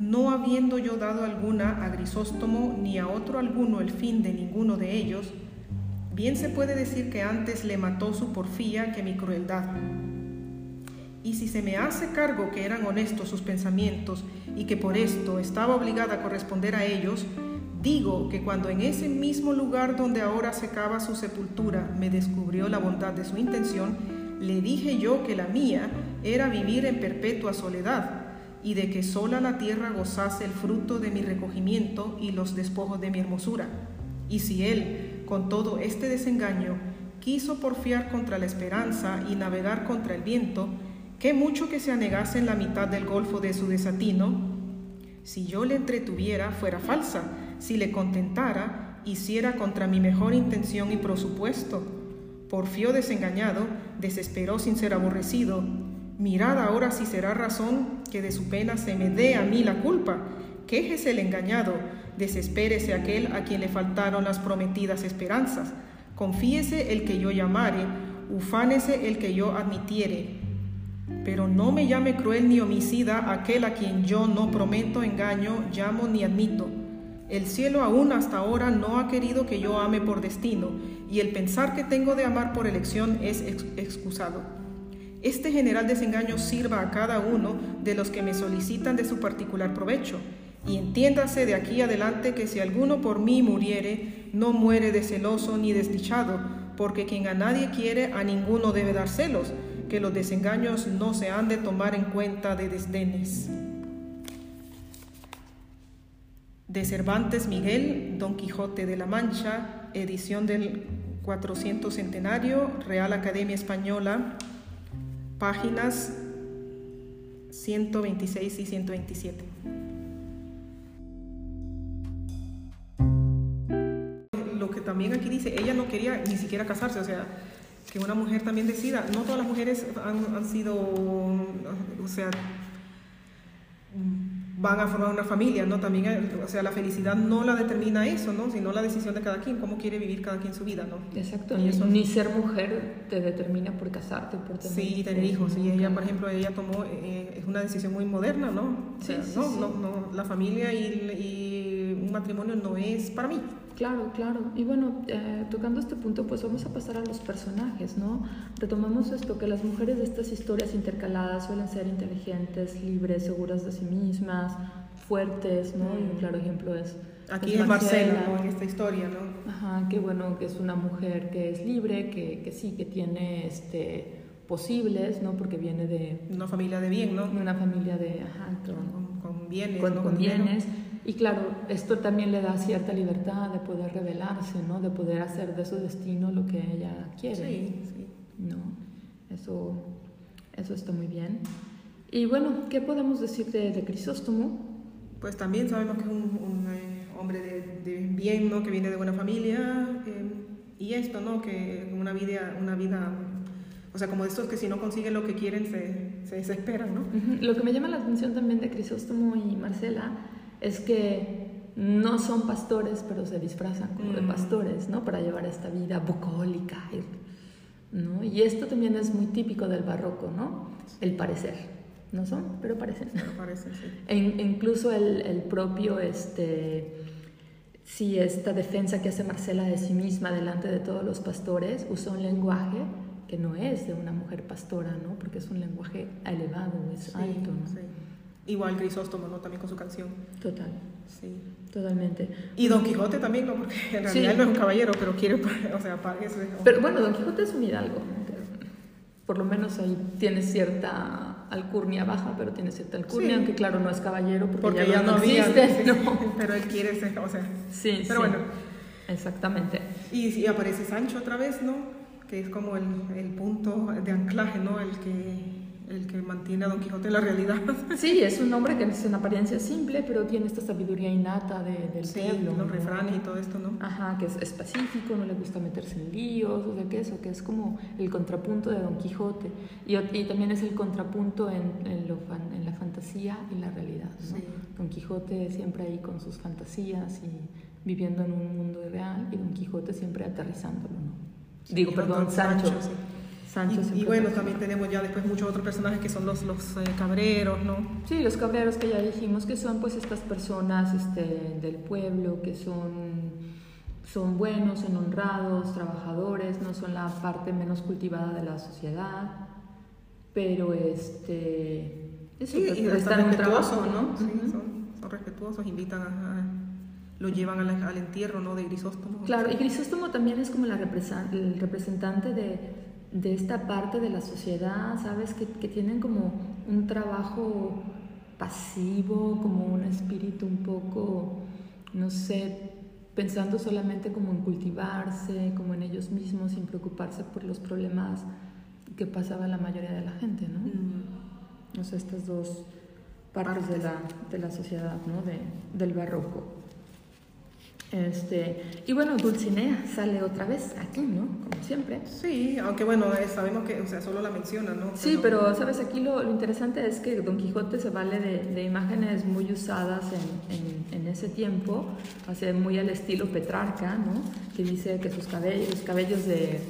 [SPEAKER 2] no habiendo yo dado alguna a Grisóstomo ni a otro alguno el fin de ninguno de ellos, bien se puede decir que antes le mató su porfía que mi crueldad. Y si se me hace cargo que eran honestos sus pensamientos y que por esto estaba obligada a corresponder a ellos, digo que cuando en ese mismo lugar donde ahora secaba su sepultura me descubrió la bondad de su intención, le dije yo que la mía era vivir en perpetua soledad y de que sola la tierra gozase el fruto de mi recogimiento y los despojos de mi hermosura. Y si él, con todo este desengaño, quiso porfiar contra la esperanza y navegar contra el viento, qué mucho que se anegase en la mitad del golfo de su desatino. Si yo le entretuviera, fuera falsa, si le contentara, hiciera contra mi mejor intención y presupuesto. Porfió desengañado, desesperó sin ser aborrecido. Mirad ahora si será razón que de su pena se me dé a mí la culpa. Quéjese el engañado, desespérese aquel a quien le faltaron las prometidas esperanzas. Confíese el que yo llamare, ufánese el que yo admitiere. Pero no me llame cruel ni homicida aquel a quien yo no prometo engaño, llamo ni admito. El cielo aún hasta ahora no ha querido que yo ame por destino, y el pensar que tengo de amar por elección es excusado. Este general desengaño sirva a cada uno de los que me solicitan de su particular provecho, y entiéndase de aquí adelante que si alguno por mí muriere, no muere de celoso ni desdichado, porque quien a nadie quiere, a ninguno debe dar celos, que los desengaños no se han de tomar en cuenta de desdenes. De Cervantes Miguel, Don Quijote de la Mancha, edición del 400 centenario, Real Academia Española, páginas 126 y 127. también aquí dice, ella no quería ni siquiera casarse, o sea, que una mujer también decida, no todas las mujeres han sido, o sea, van a formar una familia, ¿no? También, o sea, la felicidad no la determina eso, ¿no? Sino la decisión de cada quien, cómo quiere vivir cada quien su vida, ¿no?
[SPEAKER 1] Exacto, y eso, ni ser mujer te determina por casarte, por
[SPEAKER 2] tener Sí, tener hijos, y ella, por ejemplo, ella tomó, eh, es una decisión muy moderna, ¿no? sí, no, no, no, la familia y, y un matrimonio no es para mí.
[SPEAKER 1] Claro, claro. Y bueno, eh, tocando este punto, pues vamos a pasar a los personajes, ¿no? Retomamos esto, que las mujeres de estas historias intercaladas suelen ser inteligentes, libres, seguras de sí mismas, fuertes, ¿no? Y un claro ejemplo es...
[SPEAKER 2] Aquí es Marcela, ¿no? En esta historia, ¿no?
[SPEAKER 1] Ajá, que bueno, que es una mujer que es libre, que, que sí, que tiene este posibles, ¿no? Porque viene de...
[SPEAKER 2] Una familia de bien, ¿no?
[SPEAKER 1] Una familia de... Ajá,
[SPEAKER 2] con, con, bienes.
[SPEAKER 1] Con, con bienes. Y claro, esto también le da cierta libertad de poder revelarse, ¿no? De poder hacer de su destino lo que ella quiere.
[SPEAKER 2] Sí, sí.
[SPEAKER 1] ¿No? Eso, eso está muy bien. Y bueno, ¿qué podemos decir de, de Crisóstomo?
[SPEAKER 2] Pues también sabemos que es un, eh, hombre de, bien, ¿no? Que viene de buena familia. Eh, y esto, ¿no? Que una vida, una vida o sea, como estos que si no consiguen lo que quieren se, se desesperan, ¿no?
[SPEAKER 1] Lo que me llama la atención también de Crisóstomo y Marcela es que no son pastores, pero se disfrazan como de mm. pastores, ¿no? Para llevar esta vida bucólica, ¿no? Y esto también es muy típico del barroco, ¿no? El parecer. No son, pero parecen.
[SPEAKER 2] Pero parecen, sí.
[SPEAKER 1] E incluso el, el, propio, este, sí, esta defensa que hace Marcela de sí misma delante de todos los pastores, usa un lenguaje que no es de una mujer pastora, ¿no? Porque es un lenguaje elevado, es alto, ¿no? Sí.
[SPEAKER 2] Igual Crisóstomo, ¿no? También con su canción.
[SPEAKER 1] Total.
[SPEAKER 2] Sí.
[SPEAKER 1] Totalmente.
[SPEAKER 2] Y Don Quijote también, ¿no? Porque en realidad no es un caballero, pero quiere, o sea, parece.
[SPEAKER 1] Pero bueno, Don Quijote es un hidalgo. Por lo menos ahí tiene cierta alcurnia baja, pero tiene cierta alcurnia, aunque claro, no es caballero porque, ya, no, existe.
[SPEAKER 2] no. (laughs) Pero él quiere ser, o sea.
[SPEAKER 1] Sí,
[SPEAKER 2] Pero bueno.
[SPEAKER 1] Exactamente.
[SPEAKER 2] Y, y aparece Sancho otra vez, ¿no? Que es como el, el punto de anclaje, ¿no? El que el que mantiene a Don Quijote en la realidad. (laughs)
[SPEAKER 1] Sí, es un hombre que es en apariencia simple, pero tiene esta sabiduría innata de, del
[SPEAKER 2] sí,
[SPEAKER 1] pueblo.
[SPEAKER 2] los refranes y todo esto, ¿no?
[SPEAKER 1] Ajá, que es, es, pacífico, no le gusta meterse en líos, o sea, que eso, que es como el contrapunto de Don Quijote. Y, y también es el contrapunto en, en, lo en, la fantasía y la realidad, ¿no? Sí. Don Quijote siempre ahí con sus fantasías y viviendo en un mundo real, y Don Quijote siempre aterrizándolo, ¿no? Sí, Digo, perdón, Sancho.
[SPEAKER 2] Sancho sí.
[SPEAKER 1] Sancho
[SPEAKER 2] y, y bueno, también tenemos ya después muchos otros personajes que son los, los eh, cabreros, ¿no?
[SPEAKER 1] Sí, los cabreros que ya dijimos que son pues estas personas este, del pueblo que son, son buenos, son honrados, trabajadores, no son la parte menos cultivada de la sociedad, pero este...
[SPEAKER 2] Sí, y están respetuosos, ¿no? Sí, son, son, respetuosos, invitan a, lo llevan al, al, entierro, ¿no? De Grisóstomo.
[SPEAKER 1] Claro, y Grisóstomo también es como la el representante de, de esta parte de la sociedad, ¿sabes? Que, que, tienen como un trabajo pasivo, como un espíritu un poco, no sé, pensando solamente como en cultivarse, como en ellos mismos, sin preocuparse por los problemas que pasaba la mayoría de la gente, ¿no? Mm. O sea, estas dos partes de la, de la sociedad, ¿no? De, del barroco. Este, y bueno, Dulcinea sale otra vez aquí, ¿no? Como siempre.
[SPEAKER 2] Sí, aunque bueno, eh, sabemos que, o sea, solo la menciona, ¿no?
[SPEAKER 1] Sí, pero, sabes, aquí lo, lo, interesante es que Don Quijote se vale de, de imágenes muy usadas en, en, en, ese tiempo, hace muy al estilo Petrarca, ¿no? Que dice que sus cabellos, cabellos de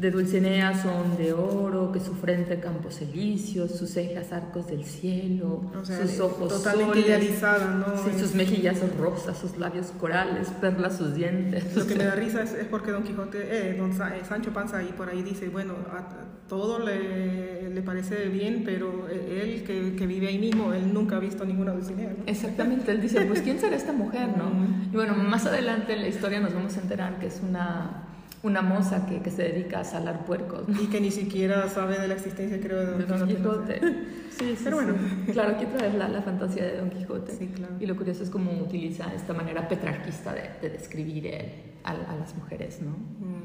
[SPEAKER 1] de Dulcinea son de oro, que su frente campos elíseos, sus cejas arcos del cielo, sus ojos
[SPEAKER 2] totalmente idealizada, ¿no?
[SPEAKER 1] sus mejillas son rosas, sus labios corales, perlas sus dientes.
[SPEAKER 2] Lo que me da (laughs) risa es, porque Don Quijote, eh, don eh, Sancho Panza ahí por ahí dice, bueno, a todo le, le parece bien, pero él que, que, vive ahí mismo, él nunca ha visto ninguna Dulcinea. ¿no?
[SPEAKER 1] Exactamente, él dice, pues ¿quién será esta mujer, no? (laughs) Y bueno, más adelante en la historia nos vamos a enterar que es una una moza que, que, se dedica a salar puercos.
[SPEAKER 2] Y que ni siquiera sabe de la existencia, creo, de Don,
[SPEAKER 1] Quijote. (laughs)
[SPEAKER 2] Sí, sí, Pero bueno.
[SPEAKER 1] Sí. Claro, aquí otra vez la, la, fantasía de Don Quijote. Sí, claro. Y lo curioso es cómo utiliza esta manera petrarquista de, de describir él a, a, las mujeres, ¿no? Mm.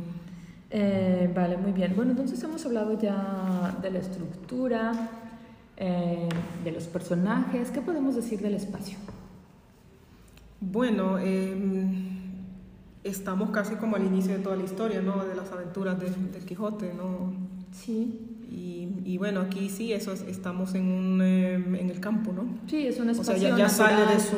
[SPEAKER 1] Eh, vale, muy bien. Bueno, entonces hemos hablado ya de la estructura, eh, de los personajes. ¿Qué podemos decir del espacio?
[SPEAKER 2] Bueno, eh, estamos casi como al inicio de toda la historia, ¿no? De las aventuras de, del Quijote, ¿no?
[SPEAKER 1] Sí.
[SPEAKER 2] Y, y, bueno, aquí sí, eso es, estamos en, un, eh, en el campo, ¿no?
[SPEAKER 1] Sí, es un espacio
[SPEAKER 2] o sea, ya, ya
[SPEAKER 1] natural.
[SPEAKER 2] sale de su...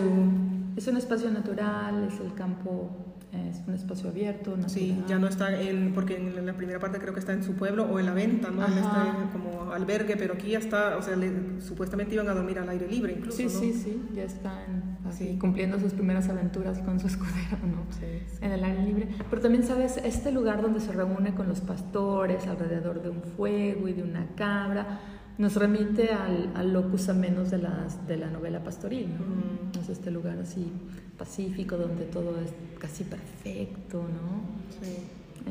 [SPEAKER 1] Es un espacio natural, es el campo es un espacio abierto. Natural.
[SPEAKER 2] Sí, ya no está en, porque en la primera parte creo que está en su pueblo o en la venta, ¿no? Él está como albergue, pero aquí ya está, o sea, le, supuestamente iban a dormir al aire libre incluso,
[SPEAKER 1] Sí,
[SPEAKER 2] ¿no?
[SPEAKER 1] sí, sí, ya están así, sí. cumpliendo sus primeras aventuras con su escudero, ¿no?
[SPEAKER 2] Sí, sí.
[SPEAKER 1] En el aire libre. Pero también, ¿sabes? Este lugar donde se reúne con los pastores alrededor de un fuego y de una cabra, nos remite al, al locus amenus de, las, de la novela pastoril, ¿no? Mm. Es este lugar así pacífico donde todo es casi perfecto, ¿no?
[SPEAKER 2] Sí.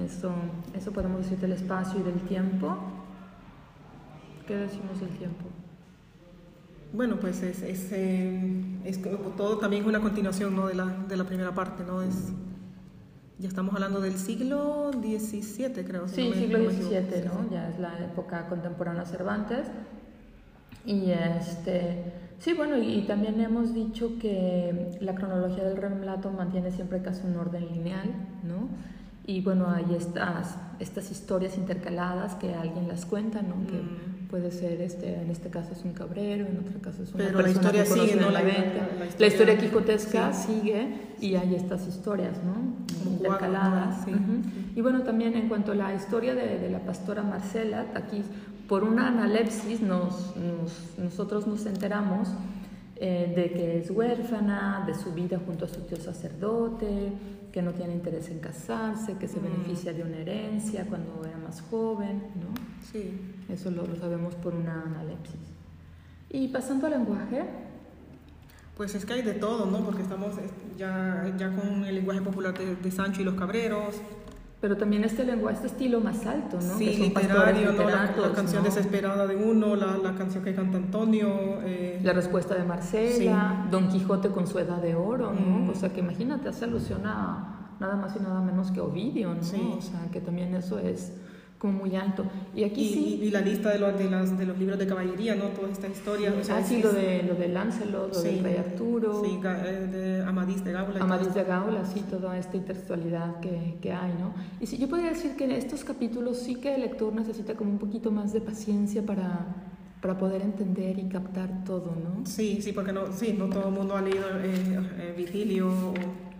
[SPEAKER 1] Eso, eso podemos decir del espacio y del tiempo. ¿Qué decimos del tiempo?
[SPEAKER 2] Bueno, pues es, es, eh, es todo también es una continuación ¿no? de, la, de la primera parte, ¿no? Es, ya estamos hablando del siglo XVII, creo.
[SPEAKER 1] Si sí, no me, siglo XVII, ¿no? ¿no? Ya es la época contemporánea Cervantes. Y este, sí, bueno, y, y, también hemos dicho que la cronología del relato mantiene siempre casi un orden lineal, ¿no? Y bueno, hay estas, estas historias intercaladas que alguien las cuenta, ¿no? Mm. Que puede ser, este, en este caso es un cabrero, en otro caso es una
[SPEAKER 2] Pero la historia
[SPEAKER 1] que
[SPEAKER 2] sigue, ¿no?
[SPEAKER 1] La, la, historia, la, historia quijotesca sí. sigue y hay estas historias, ¿no? Intercaladas.
[SPEAKER 2] Sí.
[SPEAKER 1] Uh -huh. Y bueno, también en cuanto a la historia de, de la pastora Marcela, aquí por una analepsis nos, nos, nosotros nos enteramos eh, de que es huérfana, de su vida junto a su tío sacerdote, que no tiene interés en casarse, que se mm. beneficia de una herencia cuando era más joven, ¿no?
[SPEAKER 2] Sí.
[SPEAKER 1] Eso lo, lo sabemos por una analepsis. Y pasando al lenguaje.
[SPEAKER 2] Pues es que hay de todo, ¿no? Porque estamos ya, ya con el lenguaje popular de, de Sancho y los cabreros,
[SPEAKER 1] pero también este lenguaje, este estilo más alto, ¿no?
[SPEAKER 2] Sí, literario, ¿no? La, la, canción ¿no? desesperada de uno, la, la, canción que canta Antonio. Eh...
[SPEAKER 1] La respuesta de Marcela, sí. Don Quijote con su edad de oro, ¿no? Mm. O sea, que imagínate, hace alusión a nada más y nada menos que Ovidio, ¿no?
[SPEAKER 2] Sí.
[SPEAKER 1] O sea, que también eso es como muy alto. Y aquí
[SPEAKER 2] y,
[SPEAKER 1] sí...
[SPEAKER 2] Y, la lista de, lo, de, las, de los libros de caballería, ¿no? Toda esta historia.
[SPEAKER 1] Sí,
[SPEAKER 2] o sea,
[SPEAKER 1] ah, sí, lo de, lo de Lancelot, lo sí, del Rey Arturo.
[SPEAKER 2] Sí, de Amadís de Gaula.
[SPEAKER 1] Amadís de Gaula, sí, toda esta intertextualidad que, que hay, ¿no? Y sí, yo podría decir que en estos capítulos sí que el lector necesita como un poquito más de paciencia para, para poder entender y captar todo, ¿no?
[SPEAKER 2] Sí, sí, porque no, sí, no todo el mundo ha leído eh, eh, Virgilio o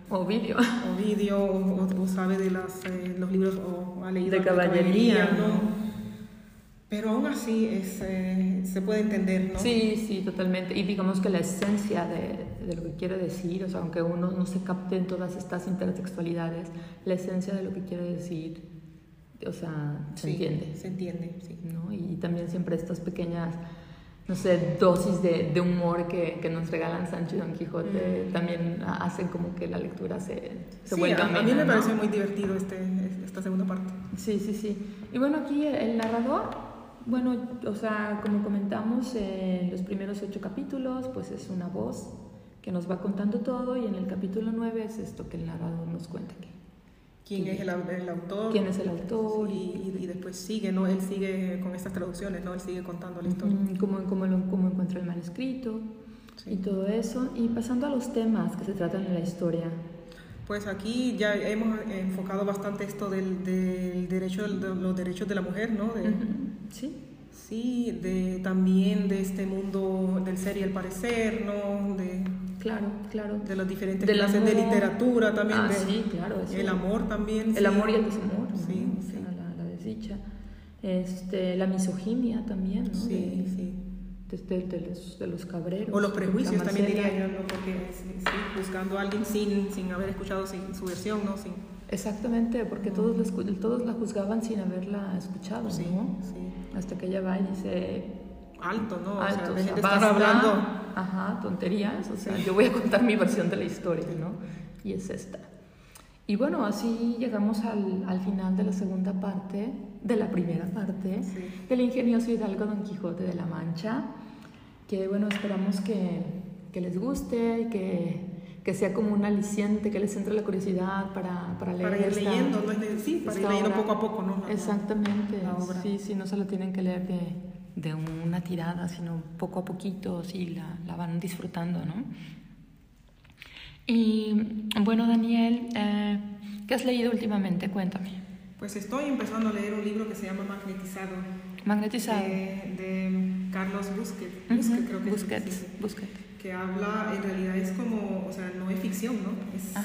[SPEAKER 1] Ovidio.
[SPEAKER 2] Ovidio, o, o, o sabe de las, eh, los libros, o ha leído
[SPEAKER 1] de caballería,
[SPEAKER 2] ¿no? Pero aún así es, eh, se puede entender, ¿no?
[SPEAKER 1] Sí, sí, totalmente. Y digamos que la esencia de, de, lo que quiere decir, o sea, aunque uno no se capte en todas estas intertextualidades, la esencia de lo que quiere decir, o sea, se entiende.
[SPEAKER 2] Se entiende, sí.
[SPEAKER 1] ¿no? Y también siempre estas pequeñas, no sé, dosis de, de humor que, que, nos regalan Sancho y Don Quijote mm. también hacen como que la lectura se, se
[SPEAKER 2] sí,
[SPEAKER 1] vuelva
[SPEAKER 2] a, a mí me parece muy divertido este, esta segunda parte.
[SPEAKER 1] Sí, sí, sí. Y bueno, aquí el narrador bueno, o sea, como comentamos en los primeros ocho capítulos, pues es una voz que nos va contando todo y en el capítulo nueve es esto que el narrador nos cuenta. Que,
[SPEAKER 2] ¿Quién es el, el, autor?
[SPEAKER 1] ¿Quién es el autor?
[SPEAKER 2] Sí, y, y, después sigue, ¿no? Él sigue con estas traducciones, ¿no? Él sigue contando la historia.
[SPEAKER 1] cómo, cómo, cómo encuentra el manuscrito sí. y todo eso. Y pasando a los temas que se tratan en la historia.
[SPEAKER 2] Pues aquí ya hemos enfocado bastante esto del, del derecho, de los derechos de la mujer, ¿no? De,
[SPEAKER 1] Sí.
[SPEAKER 2] Sí, de, también de este mundo del ser y el parecer, ¿no? De,
[SPEAKER 1] claro, claro.
[SPEAKER 2] De las diferentes clases de literatura también.
[SPEAKER 1] Ah,
[SPEAKER 2] de,
[SPEAKER 1] sí, claro. Eso.
[SPEAKER 2] El amor también.
[SPEAKER 1] El
[SPEAKER 2] sí.
[SPEAKER 1] amor y el desamor.
[SPEAKER 2] Sí,
[SPEAKER 1] ¿no?
[SPEAKER 2] sí.
[SPEAKER 1] O sea, la, la, desdicha. Este, la misoginia también, ¿no?
[SPEAKER 2] Sí,
[SPEAKER 1] de,
[SPEAKER 2] sí.
[SPEAKER 1] De, los, de los cabreros.
[SPEAKER 2] O los prejuicios también diría yo, ¿no? Porque sí, buscando a alguien sin, sin haber escuchado sin, su versión, ¿no? Sin,
[SPEAKER 1] Exactamente, porque todos, los, todos la juzgaban sin haberla escuchado,
[SPEAKER 2] sí,
[SPEAKER 1] ¿no?
[SPEAKER 2] Sí.
[SPEAKER 1] Hasta que ella va y dice...
[SPEAKER 2] Alto, ¿no?
[SPEAKER 1] Alto,
[SPEAKER 2] o sea,
[SPEAKER 1] o sea,
[SPEAKER 2] estás hablando...
[SPEAKER 1] Ajá, tonterías, o sea, sí. yo voy a contar mi versión de la historia, ¿no? Y es esta. Y bueno, así llegamos al, al final de la segunda parte, de la primera parte,
[SPEAKER 2] sí.
[SPEAKER 1] del ingenioso hidalgo Don Quijote de la Mancha, que bueno, esperamos que, que les guste, que que sea como un aliciente, que les entre la curiosidad para, para leer.
[SPEAKER 2] Para ir
[SPEAKER 1] esta,
[SPEAKER 2] leyendo, ¿no? sí, para ir leyendo poco a poco, ¿no?
[SPEAKER 1] La, Exactamente, la obra. sí, sí, no se la tienen que leer de, de una tirada, sino poco a poquito, sí, la, la van disfrutando, ¿no? Y bueno, Daniel, eh, ¿qué has leído últimamente? Cuéntame.
[SPEAKER 2] Pues estoy empezando a leer un libro que se llama Magnetizado.
[SPEAKER 1] Magnetizado.
[SPEAKER 2] De, de Carlos Busquet. Busquet,
[SPEAKER 1] uh -huh.
[SPEAKER 2] creo que
[SPEAKER 1] Busquet,
[SPEAKER 2] es. Sí, sí.
[SPEAKER 1] Busquet
[SPEAKER 2] que habla, en realidad es como, o sea, no es ficción, ¿no? Es, es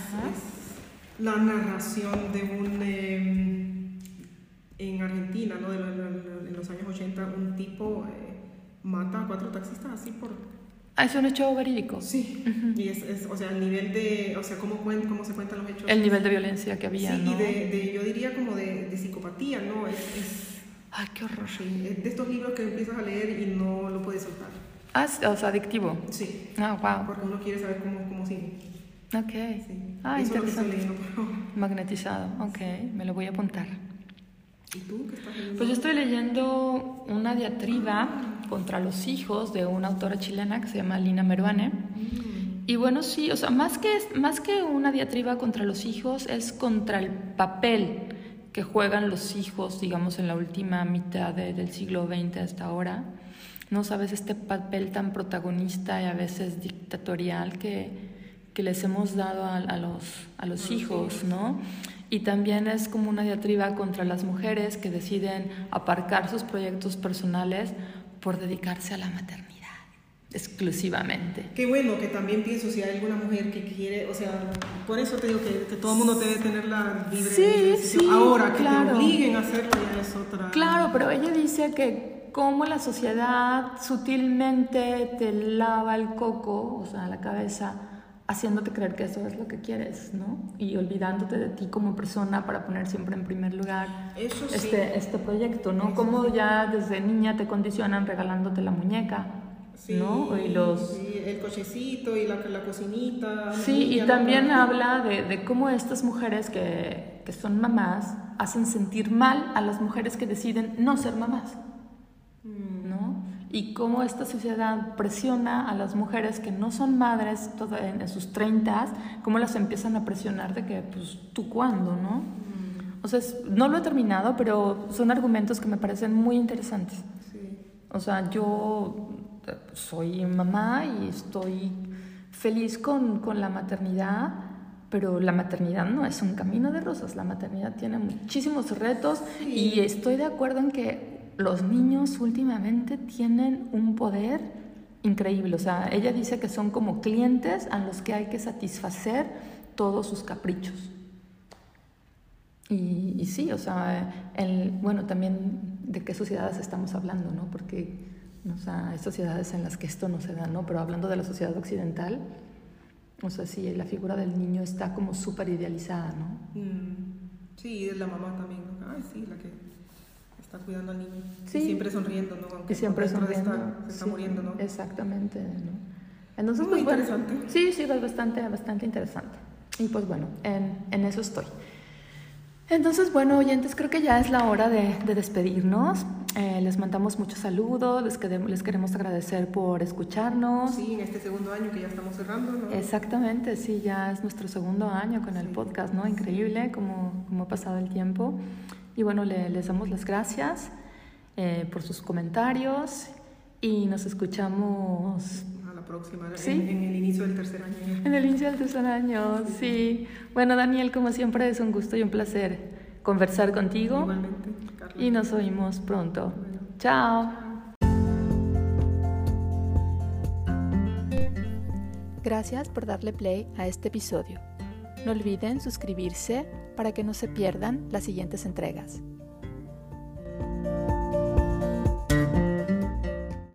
[SPEAKER 2] la narración de un, eh, en Argentina, ¿no? De lo, lo, en los años 80, un tipo eh, mata a cuatro taxistas así por...
[SPEAKER 1] Ah, es un hecho verídico.
[SPEAKER 2] Sí, uh -huh. y es, es, o sea, el nivel de, o sea, cómo, cómo se cuentan los hechos.
[SPEAKER 1] El nivel de violencia que había,
[SPEAKER 2] sí,
[SPEAKER 1] ¿no?
[SPEAKER 2] y de, de, yo diría como de, de psicopatía, ¿no? Es, es,
[SPEAKER 1] Ay, qué horror.
[SPEAKER 2] Sí, de estos libros que empiezas a leer y no lo puedes soltar.
[SPEAKER 1] Ah, o sea, adictivo.
[SPEAKER 2] Sí.
[SPEAKER 1] Ah, wow.
[SPEAKER 2] Porque uno quiere saber cómo, cómo sigue.
[SPEAKER 1] Ok.
[SPEAKER 2] Sí.
[SPEAKER 1] Ah,
[SPEAKER 2] Eso
[SPEAKER 1] interesante.
[SPEAKER 2] Leyendo, pero...
[SPEAKER 1] Magnetizado. Ok, me lo voy a apuntar.
[SPEAKER 2] ¿Y tú qué estás leyendo?
[SPEAKER 1] Pues yo estoy leyendo una diatriba contra los hijos de una autora chilena que se llama Lina Meruane.
[SPEAKER 2] Mm.
[SPEAKER 1] Y bueno, sí, o sea, más que, más que una diatriba contra los hijos, es contra el papel que juegan los hijos, digamos, en la última mitad de, del siglo XX hasta ahora no sabes este papel tan protagonista y a veces dictatorial que, que les hemos dado a, a los, a los hijos, ¿no? Y también es como una diatriba contra las mujeres que deciden aparcar sus proyectos personales por dedicarse a la maternidad exclusivamente.
[SPEAKER 2] Qué bueno que también pienso si hay alguna mujer que quiere, o sea, por eso te digo que, que todo el mundo debe tener la libre
[SPEAKER 1] sí,
[SPEAKER 2] decisión.
[SPEAKER 1] Sí,
[SPEAKER 2] Ahora, que
[SPEAKER 1] claro.
[SPEAKER 2] te obliguen a hacerlo ya es otra...
[SPEAKER 1] Claro, pero ella dice que cómo la sociedad sutilmente te lava el coco, o sea, la cabeza, haciéndote creer que eso es lo que quieres, ¿no? Y olvidándote de ti como persona para poner siempre en primer lugar
[SPEAKER 2] eso sí.
[SPEAKER 1] este, este proyecto, ¿no? Cómo ya desde niña te condicionan regalándote la muñeca.
[SPEAKER 2] Sí,
[SPEAKER 1] ¿no? Y los...
[SPEAKER 2] El cochecito y la, la cocinita.
[SPEAKER 1] Sí, y también habla de, de, cómo estas mujeres que, que son mamás hacen sentir mal a las mujeres que deciden no ser mamás ¿no? Y cómo esta sociedad presiona a las mujeres que no son madres en sus treintas, cómo las empiezan a presionar de que, pues, ¿tú cuándo, no? O sea, no lo he terminado, pero son argumentos que me parecen muy interesantes.
[SPEAKER 2] Sí.
[SPEAKER 1] O sea, yo soy mamá y estoy feliz con, con la maternidad, pero la maternidad no es un camino de rosas, la maternidad tiene muchísimos retos
[SPEAKER 2] sí.
[SPEAKER 1] y estoy de acuerdo en que los niños últimamente tienen un poder increíble. O sea, ella dice que son como clientes a los que hay que satisfacer todos sus caprichos. Y, sí, o sea, el, bueno, también de qué sociedades estamos hablando, ¿no? Porque o sea, hay sociedades en las que esto no se da, ¿no? Pero hablando de la sociedad occidental, o sea, sí, la figura del niño está como súper idealizada, ¿no?
[SPEAKER 2] Mm. Sí, y la mamá también. Ay, sí, la que está cuidando al niño. Sí. Y siempre sonriendo, ¿no?
[SPEAKER 1] Aunque y siempre sonriendo.
[SPEAKER 2] se está muriendo, ¿no?
[SPEAKER 1] Exactamente, ¿no? Entonces,
[SPEAKER 2] Muy
[SPEAKER 1] pues,
[SPEAKER 2] interesante.
[SPEAKER 1] sí, sí, es bastante, bastante interesante. Y pues bueno, en, en eso estoy. Entonces, bueno, oyentes, creo que ya es la hora de, despedirnos. Eh, les mandamos muchos saludos, les, les, queremos agradecer por escucharnos.
[SPEAKER 2] Sí, en este segundo año que ya estamos cerrando, ¿no?
[SPEAKER 1] Exactamente, sí, ya es nuestro segundo año con el podcast, ¿no? Increíble cómo, cómo, ha pasado el tiempo. Y bueno, les damos las gracias eh, por sus comentarios y nos escuchamos
[SPEAKER 2] próxima, en, el inicio del tercer año.
[SPEAKER 1] En el inicio del tercer año, sí. Bueno, Daniel, como siempre es un gusto y un placer conversar contigo.
[SPEAKER 2] Igualmente,
[SPEAKER 1] Y nos oímos pronto. Chao. Gracias por darle play a este episodio. No olviden suscribirse para que no se pierdan las siguientes entregas.